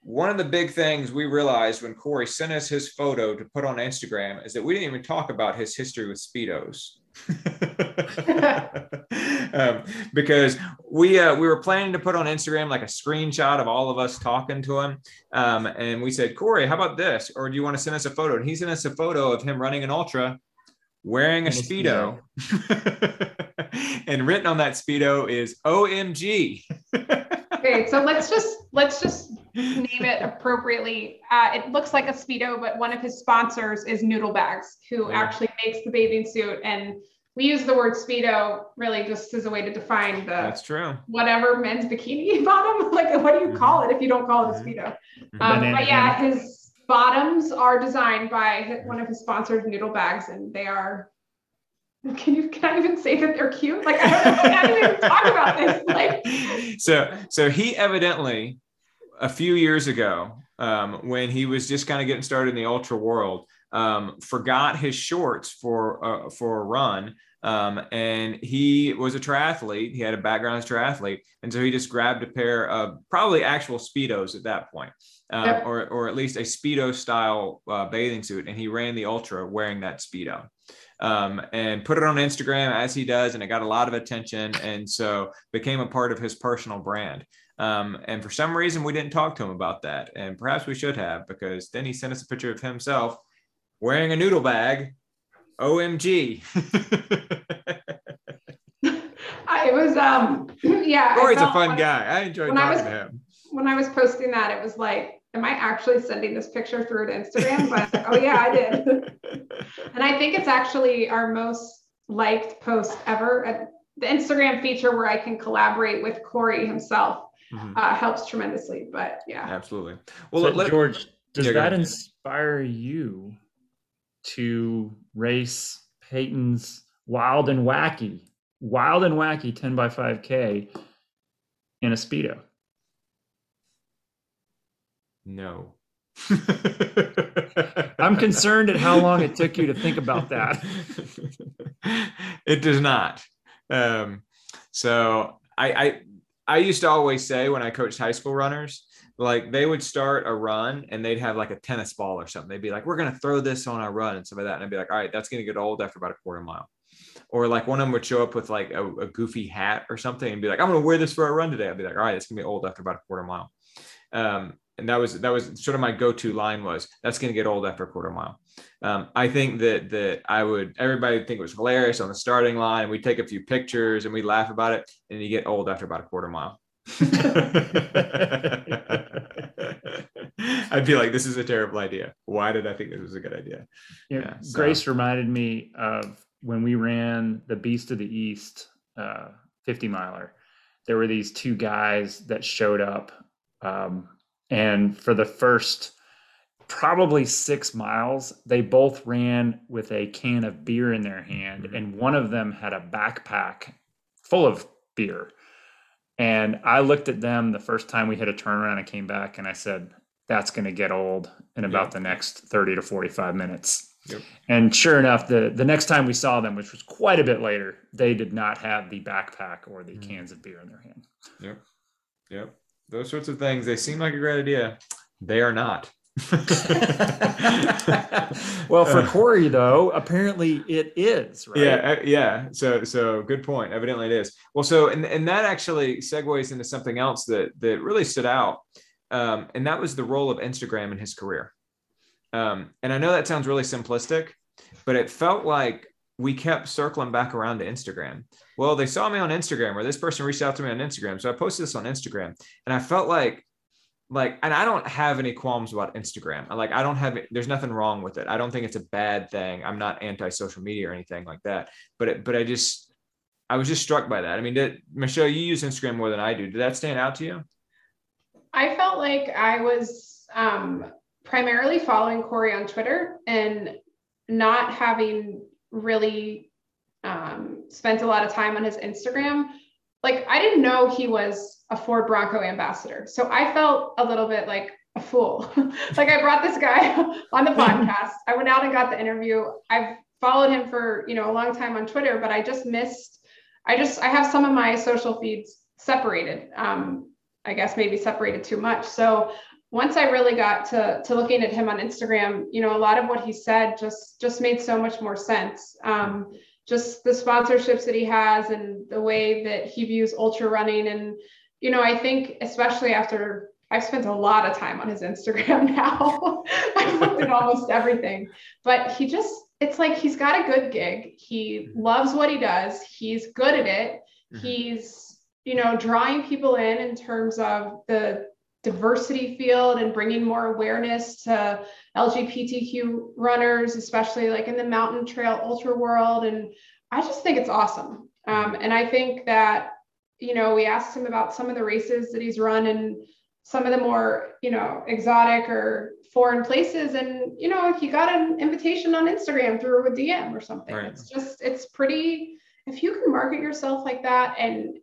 One of the big things we realized when Corey sent us his photo to put on Instagram is that we didn't even talk about his history with Speedos. um, because we uh, we were planning to put on Instagram like a screenshot of all of us talking to him, um, and we said, Corey, how about this? Or do you want to send us a photo? And he sent us a photo of him running an ultra, wearing a speedo, and written on that speedo is OMG. okay, so let's just let's just name it appropriately. Uh, it looks like a speedo, but one of his sponsors is Noodle Bags, who yeah. actually makes the bathing suit and we use the word speedo really just as a way to define the that's true whatever men's bikini bottom like what do you mm-hmm. call it if you don't call it a speedo mm-hmm. um, but yeah his bottoms are designed by one of his sponsored noodle bags and they are can you can I even say that they're cute? Like I don't know, I can't even talk about this. Like so so he evidently a few years ago, um, when he was just kind of getting started in the ultra world, um, forgot his shorts for uh, for a run um, and he was a triathlete. He had a background as a triathlete. And so he just grabbed a pair of probably actual Speedos at that point, uh, yep. or, or at least a Speedo style uh, bathing suit. And he ran the ultra wearing that Speedo. Um, and put it on Instagram as he does, and it got a lot of attention, and so became a part of his personal brand. Um, and for some reason, we didn't talk to him about that, and perhaps we should have, because then he sent us a picture of himself wearing a noodle bag OMG. I was um yeah. Corey's a fun guy. I enjoyed talking was, to him. When I was posting that, it was like, am I actually sending this picture through to Instagram? But oh yeah, I did. and I think it's actually our most liked post ever. The Instagram feature where I can collaborate with Corey himself mm-hmm. uh, helps tremendously. But yeah, absolutely. Well, so, let, George, does yeah, that inspire you to race Peyton's Wild and Wacky, Wild and Wacky 10 by 5K in a Speedo? No. I'm concerned at how long it took you to think about that. it does not. Um, so I, I I used to always say when I coached high school runners, like they would start a run and they'd have like a tennis ball or something. They'd be like, we're going to throw this on our run and stuff like that. And I'd be like, all right, that's going to get old after about a quarter mile. Or like one of them would show up with like a, a goofy hat or something and be like, I'm going to wear this for a run today. I'd be like, all right, it's going to be old after about a quarter mile. Um, and that was that was sort of my go-to line was that's going to get old after a quarter mile. Um, I think that that I would everybody would think it was hilarious on the starting line. We take a few pictures and we laugh about it, and you get old after about a quarter mile. I'd be like, this is a terrible idea. Why did I think this was a good idea? Yeah. yeah so. Grace reminded me of when we ran the Beast of the East uh, 50 miler. There were these two guys that showed up. Um, and for the first probably six miles, they both ran with a can of beer in their hand. Mm-hmm. And one of them had a backpack full of beer and I looked at them the first time we hit a turnaround and came back and I said, that's going to get old in about yeah. the next 30 to 45 minutes. Yep. And sure enough, the the next time we saw them, which was quite a bit later, they did not have the backpack or the mm. cans of beer in their hand. Yep. Yep. Those sorts of things, they seem like a great idea. They are not. well, for Corey though, apparently it is. Right? Yeah, yeah. So, so good point. Evidently, it is. Well, so and and that actually segues into something else that that really stood out, um, and that was the role of Instagram in his career. Um, and I know that sounds really simplistic, but it felt like we kept circling back around to Instagram. Well, they saw me on Instagram, or this person reached out to me on Instagram, so I posted this on Instagram, and I felt like like and i don't have any qualms about instagram. Like i don't have there's nothing wrong with it. I don't think it's a bad thing. I'm not anti-social media or anything like that. But it, but i just i was just struck by that. I mean did michelle you use instagram more than i do. Did that stand out to you? I felt like i was um, primarily following corey on twitter and not having really um, spent a lot of time on his instagram like I didn't know he was a Ford Bronco ambassador. So I felt a little bit like a fool. like I brought this guy on the podcast. I went out and got the interview. I've followed him for, you know, a long time on Twitter, but I just missed I just I have some of my social feeds separated. Um I guess maybe separated too much. So once I really got to to looking at him on Instagram, you know, a lot of what he said just just made so much more sense. Um, just the sponsorships that he has and the way that he views ultra running. And, you know, I think especially after I've spent a lot of time on his Instagram now, I've looked at almost everything, but he just, it's like he's got a good gig. He loves what he does. He's good at it. Mm-hmm. He's, you know, drawing people in in terms of the diversity field and bringing more awareness to LGBTQ runners, especially like in the mountain trail ultra world. And I just think it's awesome. Um, and I think that, you know, we asked him about some of the races that he's run and some of the more, you know, exotic or foreign places. And, you know, he got an invitation on Instagram through a DM or something. Right. It's just, it's pretty, if you can market yourself like that and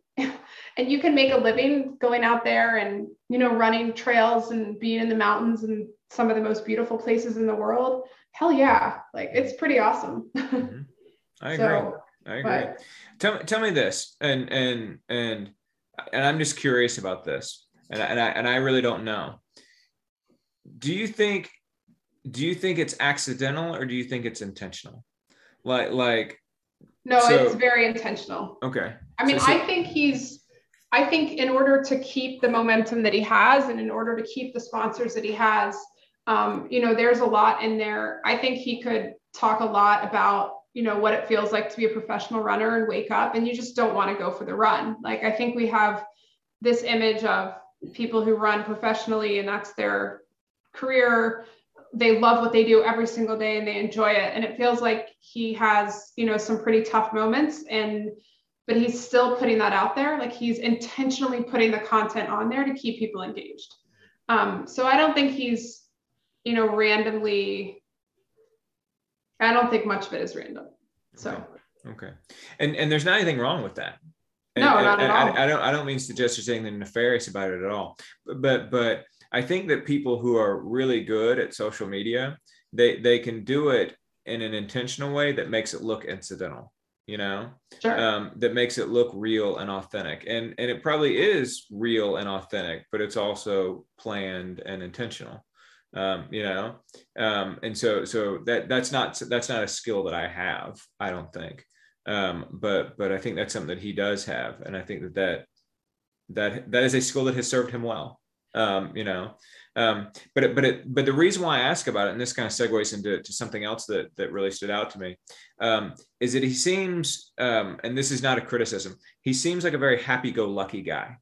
and you can make a living going out there and you know running trails and being in the mountains and some of the most beautiful places in the world. Hell yeah. Like it's pretty awesome. Mm-hmm. i agree. So, i agree. but, tell, tell me this and and and and i'm just curious about this and, and i and i really don't know. Do you think do you think it's accidental or do you think it's intentional? Like like no so, it's very intentional. Okay. I mean so, so, i think he's I think in order to keep the momentum that he has and in order to keep the sponsors that he has, um, you know, there's a lot in there. I think he could talk a lot about, you know, what it feels like to be a professional runner and wake up and you just don't want to go for the run. Like, I think we have this image of people who run professionally and that's their career. They love what they do every single day and they enjoy it. And it feels like he has, you know, some pretty tough moments and but he's still putting that out there. Like he's intentionally putting the content on there to keep people engaged. Um, so I don't think he's, you know, randomly. I don't think much of it is random. So. Okay. okay. And and there's not anything wrong with that. And, no, not and, at all. I, I, don't. I don't mean to suggest there's anything nefarious about it at all. But, but but I think that people who are really good at social media, they they can do it in an intentional way that makes it look incidental you know sure. um, that makes it look real and authentic. And and it probably is real and authentic but it's also planned and intentional um, you know? Um, and so so that that's not that's not a skill that i have i don't think. Um, but but i think that's something that he does have. And i think that that that that is a skill that has served him well um, you know um, but it, but it, but the reason why I ask about it, and this kind of segues into to something else that that really stood out to me, um, is that he seems, um, and this is not a criticism, he seems like a very happy-go-lucky guy.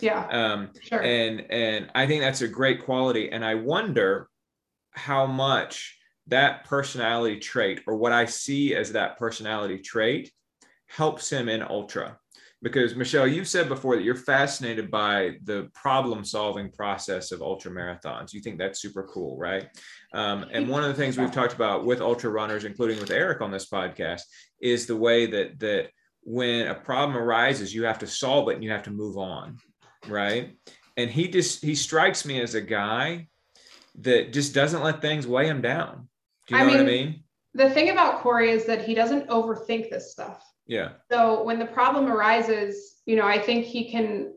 Yeah. Um, sure. And and I think that's a great quality, and I wonder how much that personality trait, or what I see as that personality trait, helps him in ultra because Michelle, you've said before that you're fascinated by the problem solving process of ultra marathons. You think that's super cool, right? Um, and one of the things we've talked about with ultra runners, including with Eric on this podcast, is the way that that when a problem arises, you have to solve it and you have to move on, right? And he just he strikes me as a guy that just doesn't let things weigh him down. Do you know I mean, what I mean? the thing about Corey is that he doesn't overthink this stuff. Yeah. So when the problem arises, you know, I think he can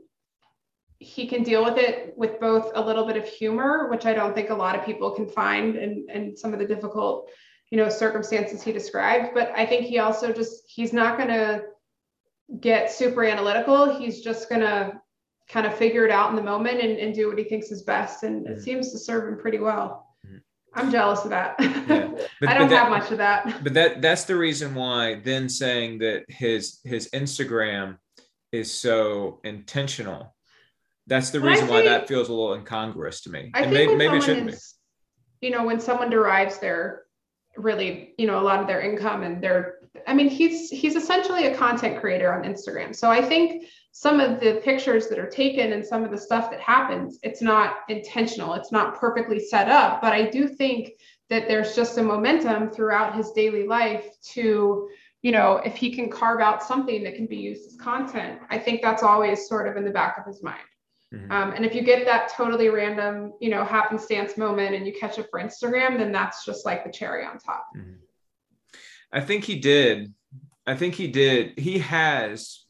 he can deal with it with both a little bit of humor, which I don't think a lot of people can find and and some of the difficult, you know, circumstances he described. But I think he also just he's not gonna get super analytical. He's just gonna kind of figure it out in the moment and, and do what he thinks is best. And mm-hmm. it seems to serve him pretty well. I'm jealous of that. Yeah. But, I don't that, have much of that. But that that's the reason why then saying that his his Instagram is so intentional. That's the reason why that feels a little incongruous to me. I and think maybe, maybe it shouldn't is, be. You know, when someone derives their really, you know, a lot of their income and their I mean, he's he's essentially a content creator on Instagram. So I think some of the pictures that are taken and some of the stuff that happens, it's not intentional. It's not perfectly set up. But I do think that there's just a momentum throughout his daily life to, you know, if he can carve out something that can be used as content, I think that's always sort of in the back of his mind. Mm-hmm. Um, and if you get that totally random, you know, happenstance moment and you catch it for Instagram, then that's just like the cherry on top. Mm-hmm. I think he did. I think he did. He has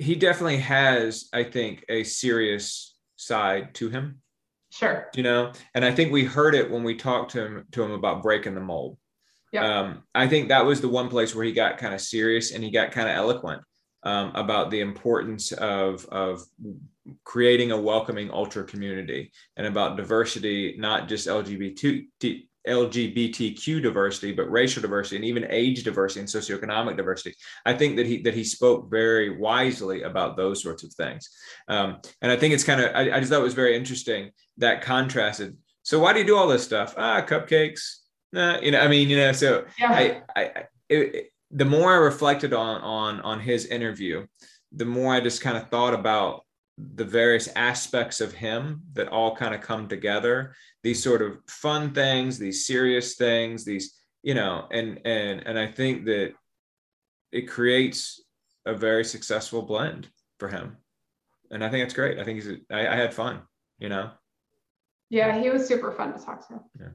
he definitely has, I think, a serious side to him. Sure. You know, and I think we heard it when we talked to him to him about breaking the mold. Yeah. Um, I think that was the one place where he got kind of serious and he got kind of eloquent um, about the importance of of creating a welcoming ultra community and about diversity, not just LGBT LGBTQ diversity, but racial diversity and even age diversity and socioeconomic diversity. I think that he that he spoke very wisely about those sorts of things, um, and I think it's kind of I, I, just thought it was very interesting that contrasted. So why do you do all this stuff? Ah, cupcakes. Nah, you know, I mean, you know, so yeah. I, I, it, it, the more I reflected on on on his interview, the more I just kind of thought about the various aspects of him that all kind of come together. These sort of fun things these serious things these you know and and and i think that it creates a very successful blend for him. And i think it's great. I think he's I, I had fun you know? Yeah he was super fun to talk to. Yeah.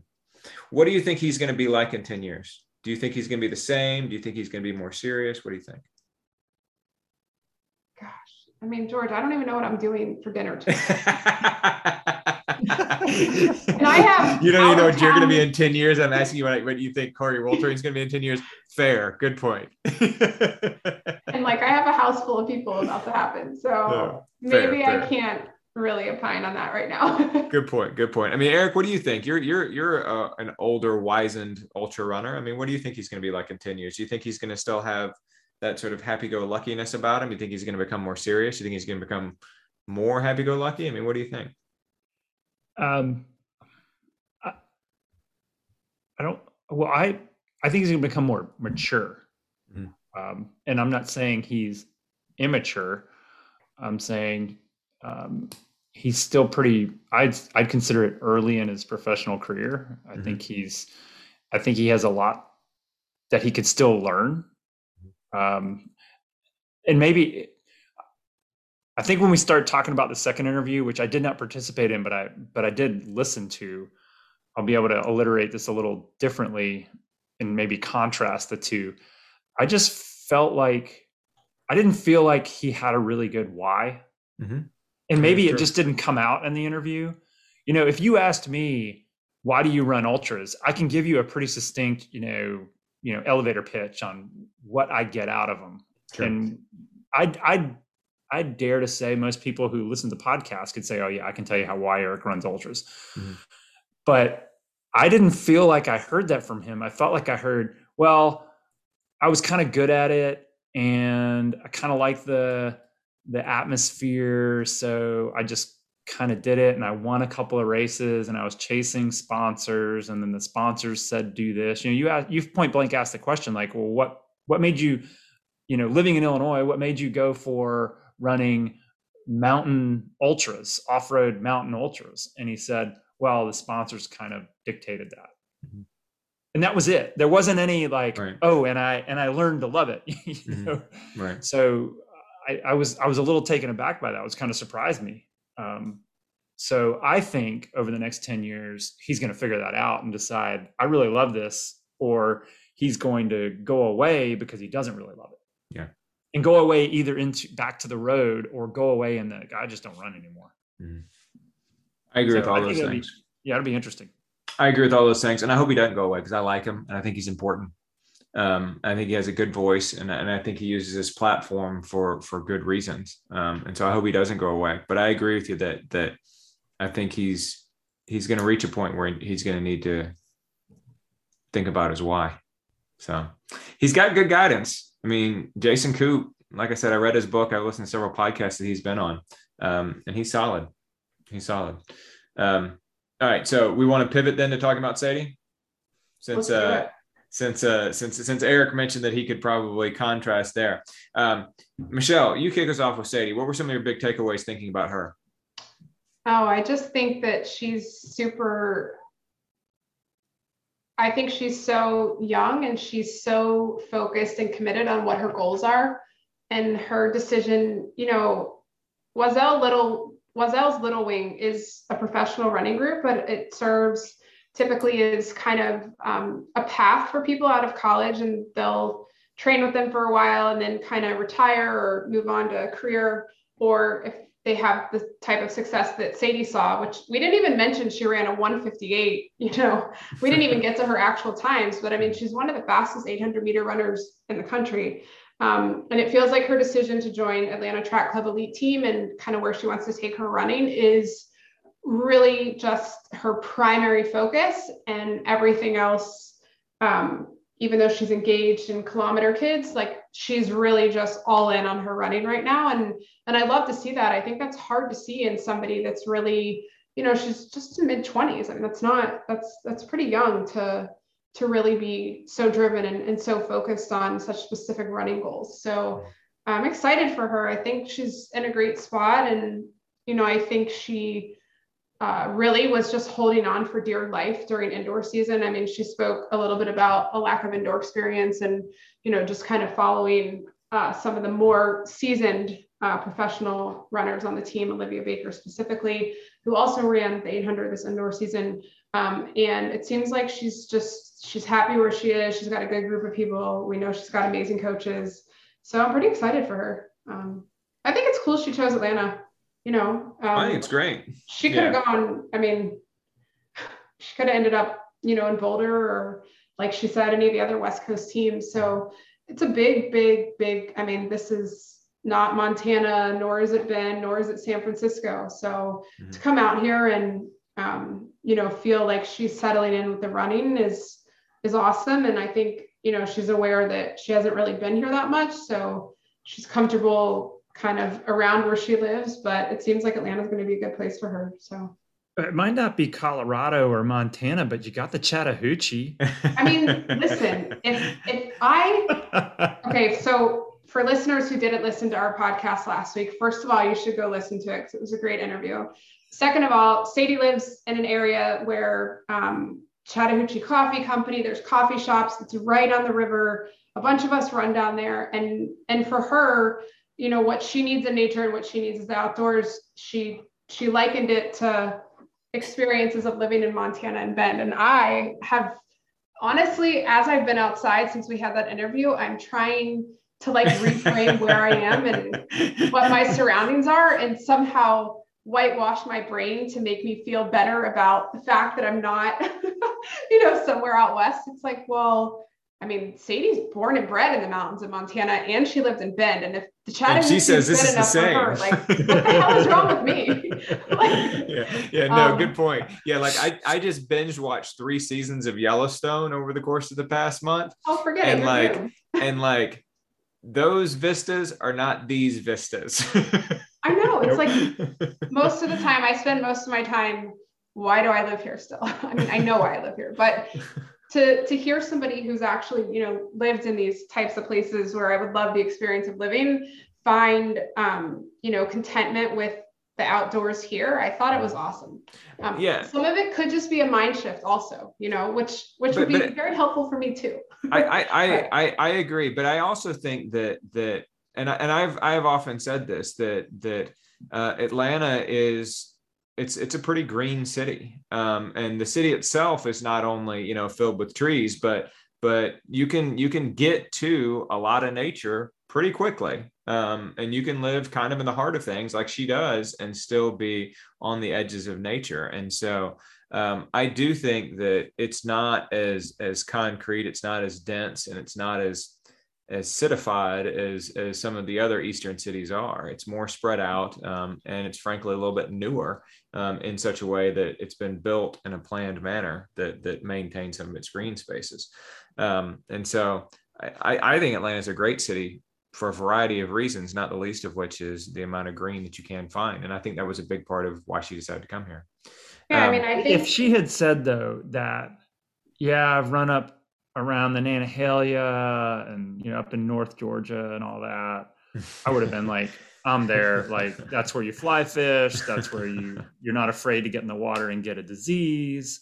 What do you think he's going to be like in 10 years? Do you think he's going to be the same? Do you think he's going to be more serious? What do you think I mean, George, I don't even know what I'm doing for dinner today. and I have. You don't even know what you're going to be in 10 years. I'm asking you what, what you think Corey Wolter is going to be in 10 years. Fair. Good point. and like, I have a house full of people about to happen. So fair, maybe fair. I can't really opine on that right now. good point. Good point. I mean, Eric, what do you think? You're you're you're uh, an older, wizened ultra runner. I mean, what do you think he's going to be like in 10 years? Do you think he's going to still have that sort of happy-go-luckiness about him? You think he's going to become more serious? You think he's going to become more happy-go-lucky? I mean, what do you think? Um, I, I don't. Well, I I think he's going to become more mature. Mm-hmm. Um, and I'm not saying he's immature. I'm saying um, he's still pretty. I'd I'd consider it early in his professional career. I mm-hmm. think he's. I think he has a lot that he could still learn um, and maybe I think when we start talking about the second interview, which I did not participate in, but I but I did listen to, I'll be able to alliterate this a little differently and maybe contrast the two. I just felt like I didn't feel like he had a really good why. Mm-hmm. And maybe it just didn't come out in the interview. You know, if you asked me, why do you run ultras? I can give you a pretty succinct, you know, you know elevator pitch on what I get out of them. Sure. And I I I dare to say most people who listen to podcasts could say, "Oh yeah, I can tell you how why Eric runs ultras," mm-hmm. but I didn't feel like I heard that from him. I felt like I heard, "Well, I was kind of good at it, and I kind of like the the atmosphere, so I just kind of did it and I won a couple of races and I was chasing sponsors and then the sponsors said do this. You know, you ask, you point blank asked the question like, well, what what made you, you know, living in Illinois, what made you go for running mountain ultras, off-road mountain ultras? And he said, well, the sponsors kind of dictated that. Mm-hmm. And that was it. There wasn't any like, right. oh, and I and I learned to love it. you mm-hmm. know? Right. So I, I was I was a little taken aback by that. It was kind of surprised me um, So I think over the next 10 years, he's going to figure that out and decide, I really love this, or he's going to go away because he doesn't really love it. Yeah. And go away either into back to the road or go away and the I just don't run anymore. Mm-hmm. I agree so with all those things. Be, yeah, it'll be interesting. I agree with all those things. And I hope he doesn't go away because I like him and I think he's important. Um, I think he has a good voice, and, and I think he uses his platform for for good reasons. Um, and so I hope he doesn't go away. But I agree with you that that I think he's he's going to reach a point where he's going to need to think about his why. So he's got good guidance. I mean, Jason Koop, like I said, I read his book. I listened to several podcasts that he's been on, um, and he's solid. He's solid. Um, all right, so we want to pivot then to talking about Sadie, since uh, since uh, since since Eric mentioned that he could probably contrast there. Um, Michelle, you kick us off with Sadie. What were some of your big takeaways thinking about her? Oh, I just think that she's super. I think she's so young and she's so focused and committed on what her goals are. And her decision, you know, Oiselle Little Oiselle's Little Wing is a professional running group, but it serves typically is kind of um, a path for people out of college and they'll train with them for a while and then kind of retire or move on to a career. Or if they have the type of success that Sadie saw, which we didn't even mention she ran a 158. You know, we didn't even get to her actual times, but I mean, she's one of the fastest 800 meter runners in the country. Um, and it feels like her decision to join Atlanta Track Club Elite Team and kind of where she wants to take her running is really just her primary focus, and everything else um, even though she's engaged in kilometer kids like she's really just all in on her running right now. And and i love to see that. I think that's hard to see in somebody that's really you know she's just in mid 20s i mean that's not that's that's pretty young to to really be so driven and, and so focused on such specific running goals. So i'm excited for her. I think she's in a great spot. And you know i think she uh, really was just holding on for dear life during indoor season. I mean, she spoke a little bit about a lack of indoor experience and, you know, just kind of following uh, some of the more seasoned uh, professional runners on the team, Olivia Baker specifically, who also ran the 800 this indoor season. Um, and it seems like she's just, she's happy where she is. She's got a good group of people. We know she's got amazing coaches. So I'm pretty excited for her. Um, I think it's cool she chose Atlanta you know. Um, I think it's great. She could have yeah. gone. I mean, she could have ended up, you know, in Boulder or, like she said, any of the other West Coast teams. So it's a big, big, big. I mean, this is not Montana, nor is it Bend, nor is it San Francisco. So mm-hmm. to come out here and um, you know feel like she's settling in with the running is is awesome. And I think you know she's aware that she hasn't really been here that much, so she's comfortable kind of around where she lives, but it seems like Atlanta's going to be a good place for her. So it might not be Colorado or Montana, but you got the Chattahoochee. I mean, listen, if if I okay, so for listeners who didn't listen to our podcast last week, first of all, you should go listen to it because it was a great interview. Second of all, Sadie lives in an area where um, Chattahoochee Coffee Company, there's coffee shops. It's right on the river. A bunch of us run down there, and and for her, you know what she needs in nature and what she needs is the outdoors. She she likened it to experiences of living in montana and bend. And i have honestly as i've been outside since we had that interview i'm trying to like reframe where i am and what my surroundings are and somehow whitewash my brain to make me feel better about the fact that i'm not you know somewhere out west. It's like well I mean, Sadie's born and bred in the mountains of Montana, and she lived in Bend. And if the Chattahoochee she says this is the same, her, like what the hell is wrong with me? like, yeah, yeah, no, um, good point. Yeah, like I, I just binge watched three seasons of Yellowstone over the course of the past month. Oh, forget and it. like, and like, those vistas are not these vistas. I know. It's like most of the time I spend most of my time. Why do I live here still? I mean, I know why I live here, but to to hear somebody who's actually you know lived in these types of places where I would love the experience of living find um, you know contentment with the outdoors here i thought it was awesome. Um, yeah. some of it could just be a mind shift also you know which which but, would be very helpful for me too. I, I, I, I i agree but i also think that that and, I, and i've i've often said this that that uh, atlanta is it's it's a pretty green city, um, and the city itself is not only you know filled with trees, but but you can you can get to a lot of nature pretty quickly. Um, and you can live kind of in the heart of things like she does and still be on the edges of nature. And so um, i do think that it's not as as concrete it's not as dense and it's not as as citified as as some of the other eastern cities are it's more spread out um, and it's frankly a little bit newer um, in such a way that it's been built in a planned manner that that maintains some of its green spaces um, and so I, I think Atlanta is a great city for a variety of reasons, not the least of which is the amount of green that you can find. And I think that was a big part of why she decided to come here. Yeah, um, I mean, I think if she had said though that, yeah, I've run up around the Nantahala and you know up in North Georgia and all that, I would have been like, I'm there. Like that's where you fly fish. That's where you you're not afraid to get in the water and get a disease.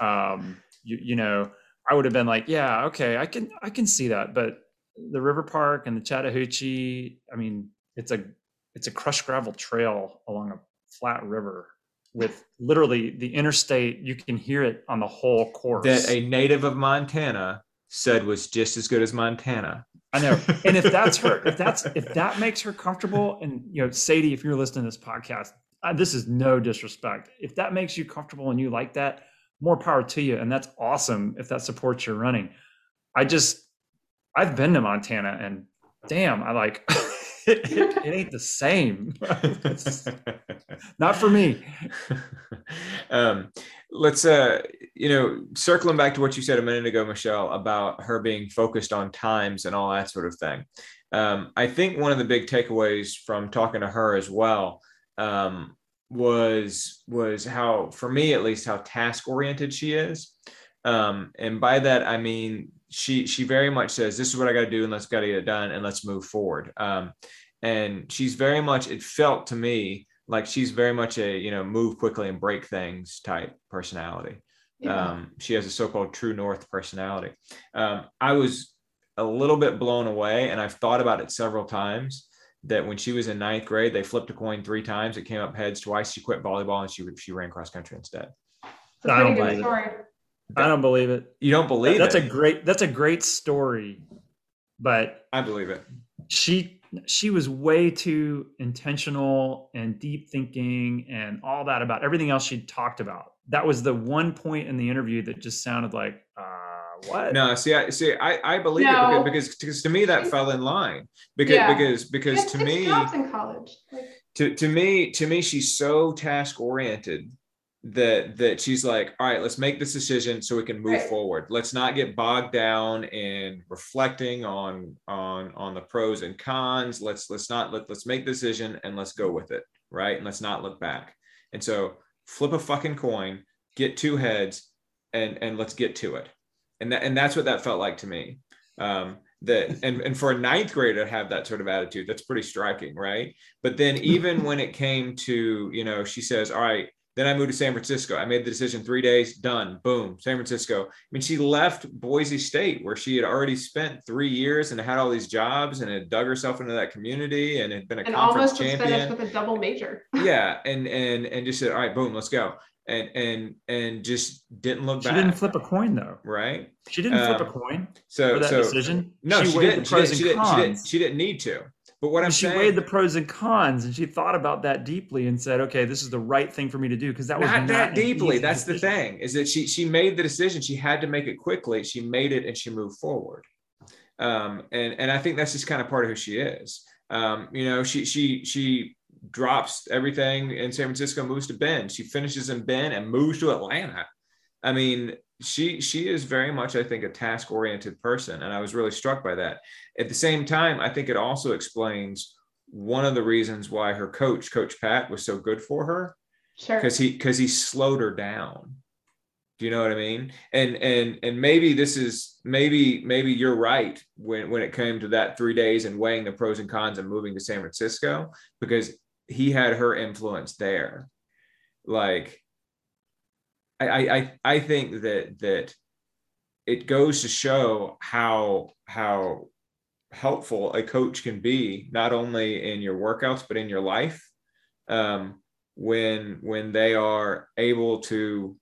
Um, you you know, I would have been like, yeah, okay, I can I can see that, but the river park and the Chattahoochee. I mean, it's a it's a crushed gravel trail along a flat river with literally the interstate. You can hear it on the whole course. That a native of Montana said was just as good as Montana. I know. And if that's her, if that's if that makes her comfortable, and you know, Sadie, if you're listening to this podcast, uh, this is no disrespect. If that makes you comfortable and you like that, more power to you, and that's awesome. If that supports your running, I just I've been to Montana and damn, I like it, it, it ain't the same. not for me. Um, let's uh, you know, circling back to what you said a minute ago, Michelle, about her being focused on times and all that sort of thing. Um, I think one of the big takeaways from talking to her as well um, was was how, for me at least, how task oriented she is. Um, and by that I mean she she very much says this is what I got to do and let's got to get it done and let's move forward. Um, and she's very much it felt to me like she's very much a you know move quickly and break things type personality. Yeah. Um, she has a so-called true north personality. Um, I was a little bit blown away, and I've thought about it several times. That when she was in ninth grade, they flipped a coin three times. It came up heads twice. She quit volleyball and she she ran cross country instead. I don't believe it. I don't believe it. You don't believe that's it? That's a great that's a great story. But I believe it. She she was way too intentional and deep thinking and all that about everything else she'd talked about. That was the one point in the interview that just sounded like uh what? No, see, I see. I, I believe no. it because, because because to me that fell in line because yeah. because because to me in college. Like, to to me to me she's so task oriented that that she's like all right let's make this decision so we can move right. forward. Let's not get bogged down in reflecting on on on the pros and cons. Let's let's not let, let's make the decision and let's go with it right? And let's not look back. And so flip a fucking coin get two heads and and let's get to it. And that and that's what that felt like to me. Um that and, and for a ninth grader to have that sort of attitude that's pretty striking right? But then even when it came to you know she says all right then I moved to San Francisco. I made the decision three days, done, boom, San Francisco. I mean, she left Boise State where she had already spent three years and had all these jobs and had dug herself into that community and had been a and conference almost champion. finished with a double major. yeah, and and and just said, all right, boom, let's go. And and and just didn't look she back. She didn't flip a coin though, right? She didn't um, flip a coin so, for that so, decision. No, she, she didn't. She, did, she, did, she, did, she didn't need to. But what I'm she saying, weighed the pros and cons, and she thought about that deeply and said, "Okay, this is the right thing for me to do." Because that was not, not that deeply. That's decision. the thing is that she she made the decision. She had to make it quickly. She made it and she moved forward. Um, and and I think that's just kind of part of who she is. Um, you know, she she she drops everything in San Francisco, moves to Bend. She finishes in Bend and moves to Atlanta. I mean, she she is very much i think a task oriented person and i was really struck by that. At the same time i think it also explains one of the reasons why her coach coach pat was so good for her. Sure. Because he because he slowed her down. Do you know what i mean? And and and maybe this is maybe maybe you're right when when it came to that three days and weighing the pros and cons and moving to san francisco because he had her influence there. Like I, I I think that that it goes to show how how helpful a coach can be not only in your workouts but in your life um, when when they are able to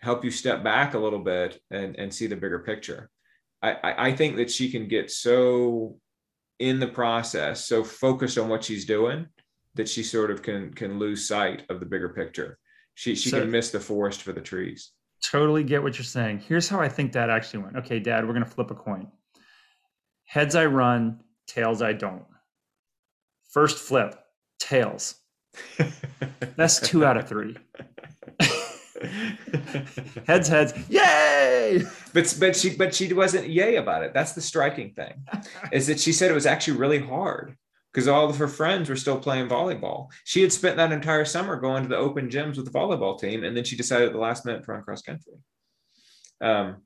help you step back a little bit and and see the bigger picture. I, I think that she can get so in the process, so focused on what she's doing that she sort of can can lose sight of the bigger picture. She she so, can miss the forest for the trees. Totally get what you're saying. Here's how I think that actually went. Okay, Dad, we're gonna flip a coin. Heads I run, tails I don't. First flip, tails. That's two out of three. heads, heads, yay! But but she but she wasn't yay about it. That's the striking thing, is that she said it was actually really hard because all of her friends were still playing volleyball. She had spent that entire summer going to the open gyms with the volleyball team, and then she decided at the last minute to run cross country. Um,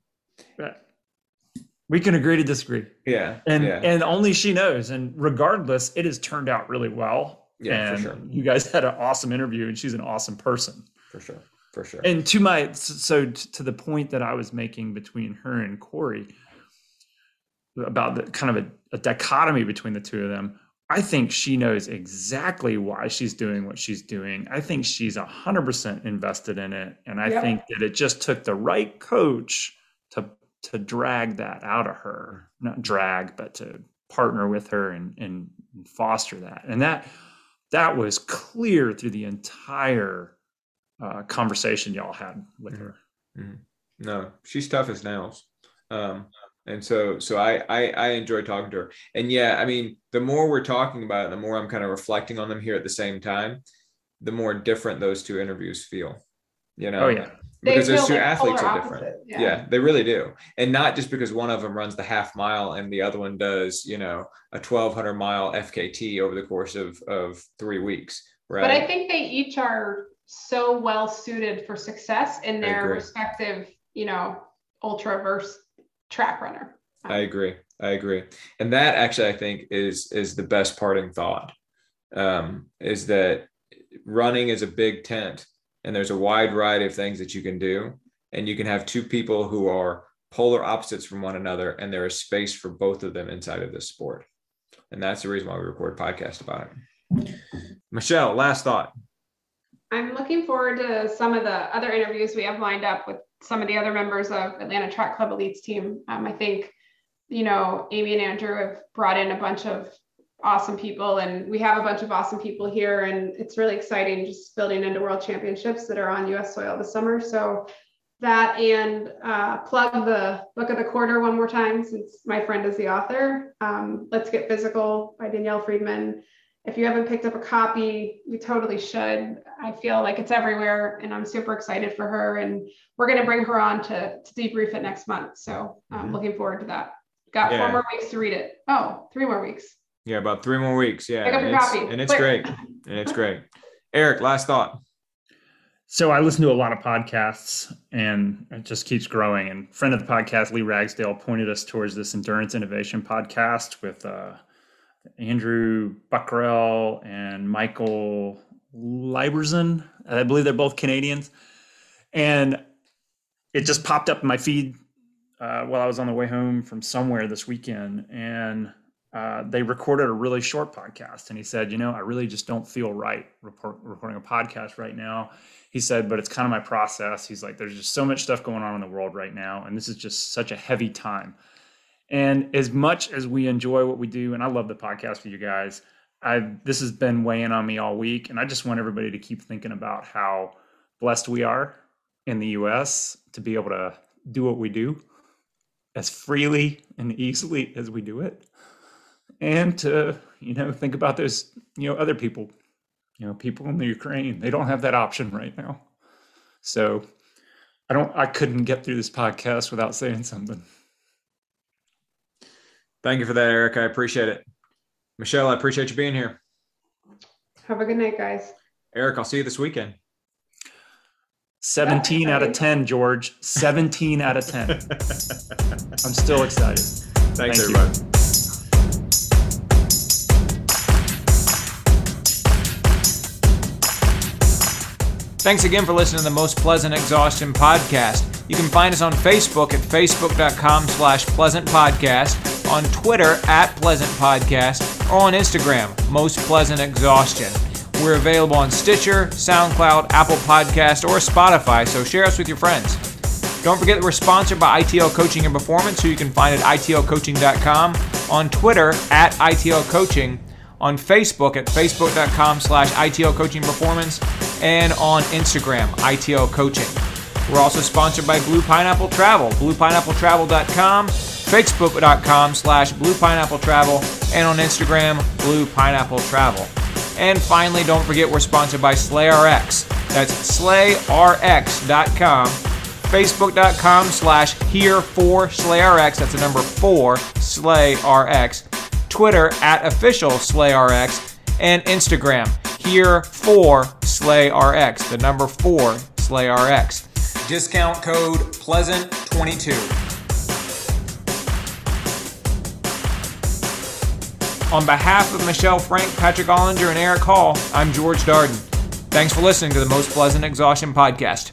we can agree to disagree. Yeah, and yeah. and only she knows. And regardless, it has turned out really well. Yeah, and for sure. You guys had an awesome interview, and she's an awesome person. For sure for sure. And to my so to the point that I was making between her and Corey about the kind of a, a dichotomy between the two of them. I think she knows exactly why she's doing what she's doing. I think she's a hundred percent invested in it, and I think that it just took the right coach to to drag that out of her, not drag, but to partner with her and and foster that. And that that was clear through the entire uh, conversation y'all had with mm-hmm. her. Mm-hmm. No, she's tough as nails. Um, and so, so I, I, I enjoy talking to her. And yeah, I mean, the more we're talking about it, the more I'm kind of reflecting on them here at the same time, the more different those two interviews feel. You know? Oh yeah. Because those two like athletes are different. Yeah. yeah, they really do. And not just because one of them runs the half mile and the other one does, you know, a 1200 mile FKT over the course of, of three weeks. Right. But I think they each are so well suited for success in their respective, you know, ultra verse track runner. I agree. I agree. And that actually I think is is the best parting thought. Um, is that running is a big tent and there's a wide variety of things that you can do. And you can have two people who are polar opposites from one another, and there is space for both of them inside of this sport. And that's the reason why we record podcast about it. Michelle, last thought. I'm looking forward to some of the other interviews we have lined up with some of the other members of Atlanta Track Club Elites team. Um, I think, you know, Amy and Andrew have brought in a bunch of awesome people, and we have a bunch of awesome people here, and it's really exciting just building into World Championships that are on U.S. soil this summer. So that and uh, plug the book of the quarter one more time since my friend is the author. Um, Let's Get Physical by Danielle Friedman if you haven't picked up a copy, you totally should. I feel like it's everywhere and I'm super excited for her. And we're going to bring her on to, to debrief it next month. So I'm mm-hmm. looking forward to that. Got yeah. four more weeks to read it. Oh, three more weeks. Yeah, about three more weeks. Yeah. Pick up your copy. And it's great. And it's great. Eric, last thought. So I listen to a lot of podcasts and it just keeps growing. And friend of the podcast, Lee Ragsdale, pointed us towards this endurance innovation podcast with uh, Andrew Buckrell and Michael Liberson. I believe they're both Canadians. And it just popped up in my feed uh, while I was on the way home from somewhere this weekend. And uh, they recorded a really short podcast. And he said, You know, I really just don't feel right report, recording a podcast right now. He said, But it's kind of my process. He's like, There's just so much stuff going on in the world right now. And this is just such a heavy time. And as much as we enjoy what we do, and I love the podcast for you guys, I this has been weighing on me all week, and I just want everybody to keep thinking about how blessed we are in the U.S. to be able to do what we do as freely and easily as we do it, and to you know think about those you know other people, you know people in the Ukraine. They don't have that option right now, so I don't. I couldn't get through this podcast without saying something. Thank you for that, Eric. I appreciate it. Michelle, I appreciate you being here. Have a good night, guys. Eric, I'll see you this weekend. 17 out of 10, George. 17 out of 10. I'm still excited. Thanks, Thank everybody. You. Thanks again for listening to the Most Pleasant Exhaustion podcast. You can find us on Facebook at facebook.com slash pleasant podcast, on Twitter at pleasant podcast, or on Instagram, Most Pleasant Exhaustion. We're available on Stitcher, SoundCloud, Apple Podcast, or Spotify, so share us with your friends. Don't forget that we're sponsored by ITL Coaching and Performance, who you can find at itlcoaching.com, on Twitter at itlcoaching, on Facebook at facebook.com slash ITL Coaching Performance, and on Instagram, ITL Coaching. We're also sponsored by Blue Pineapple Travel, bluepineappletravel.com, facebook.com slash Blue Pineapple Travel, and on Instagram, Blue Pineapple Travel. And finally, don't forget we're sponsored by SlayRx. That's slayrx.com, facebook.com slash here for SlayRx. That's the number four, SlayRx. Twitter at official SlayRx, and Instagram here for SlayRx, the number four SlayRx. Discount code Pleasant22. On behalf of Michelle Frank, Patrick Ollinger, and Eric Hall, I'm George Darden. Thanks for listening to the Most Pleasant Exhaustion Podcast.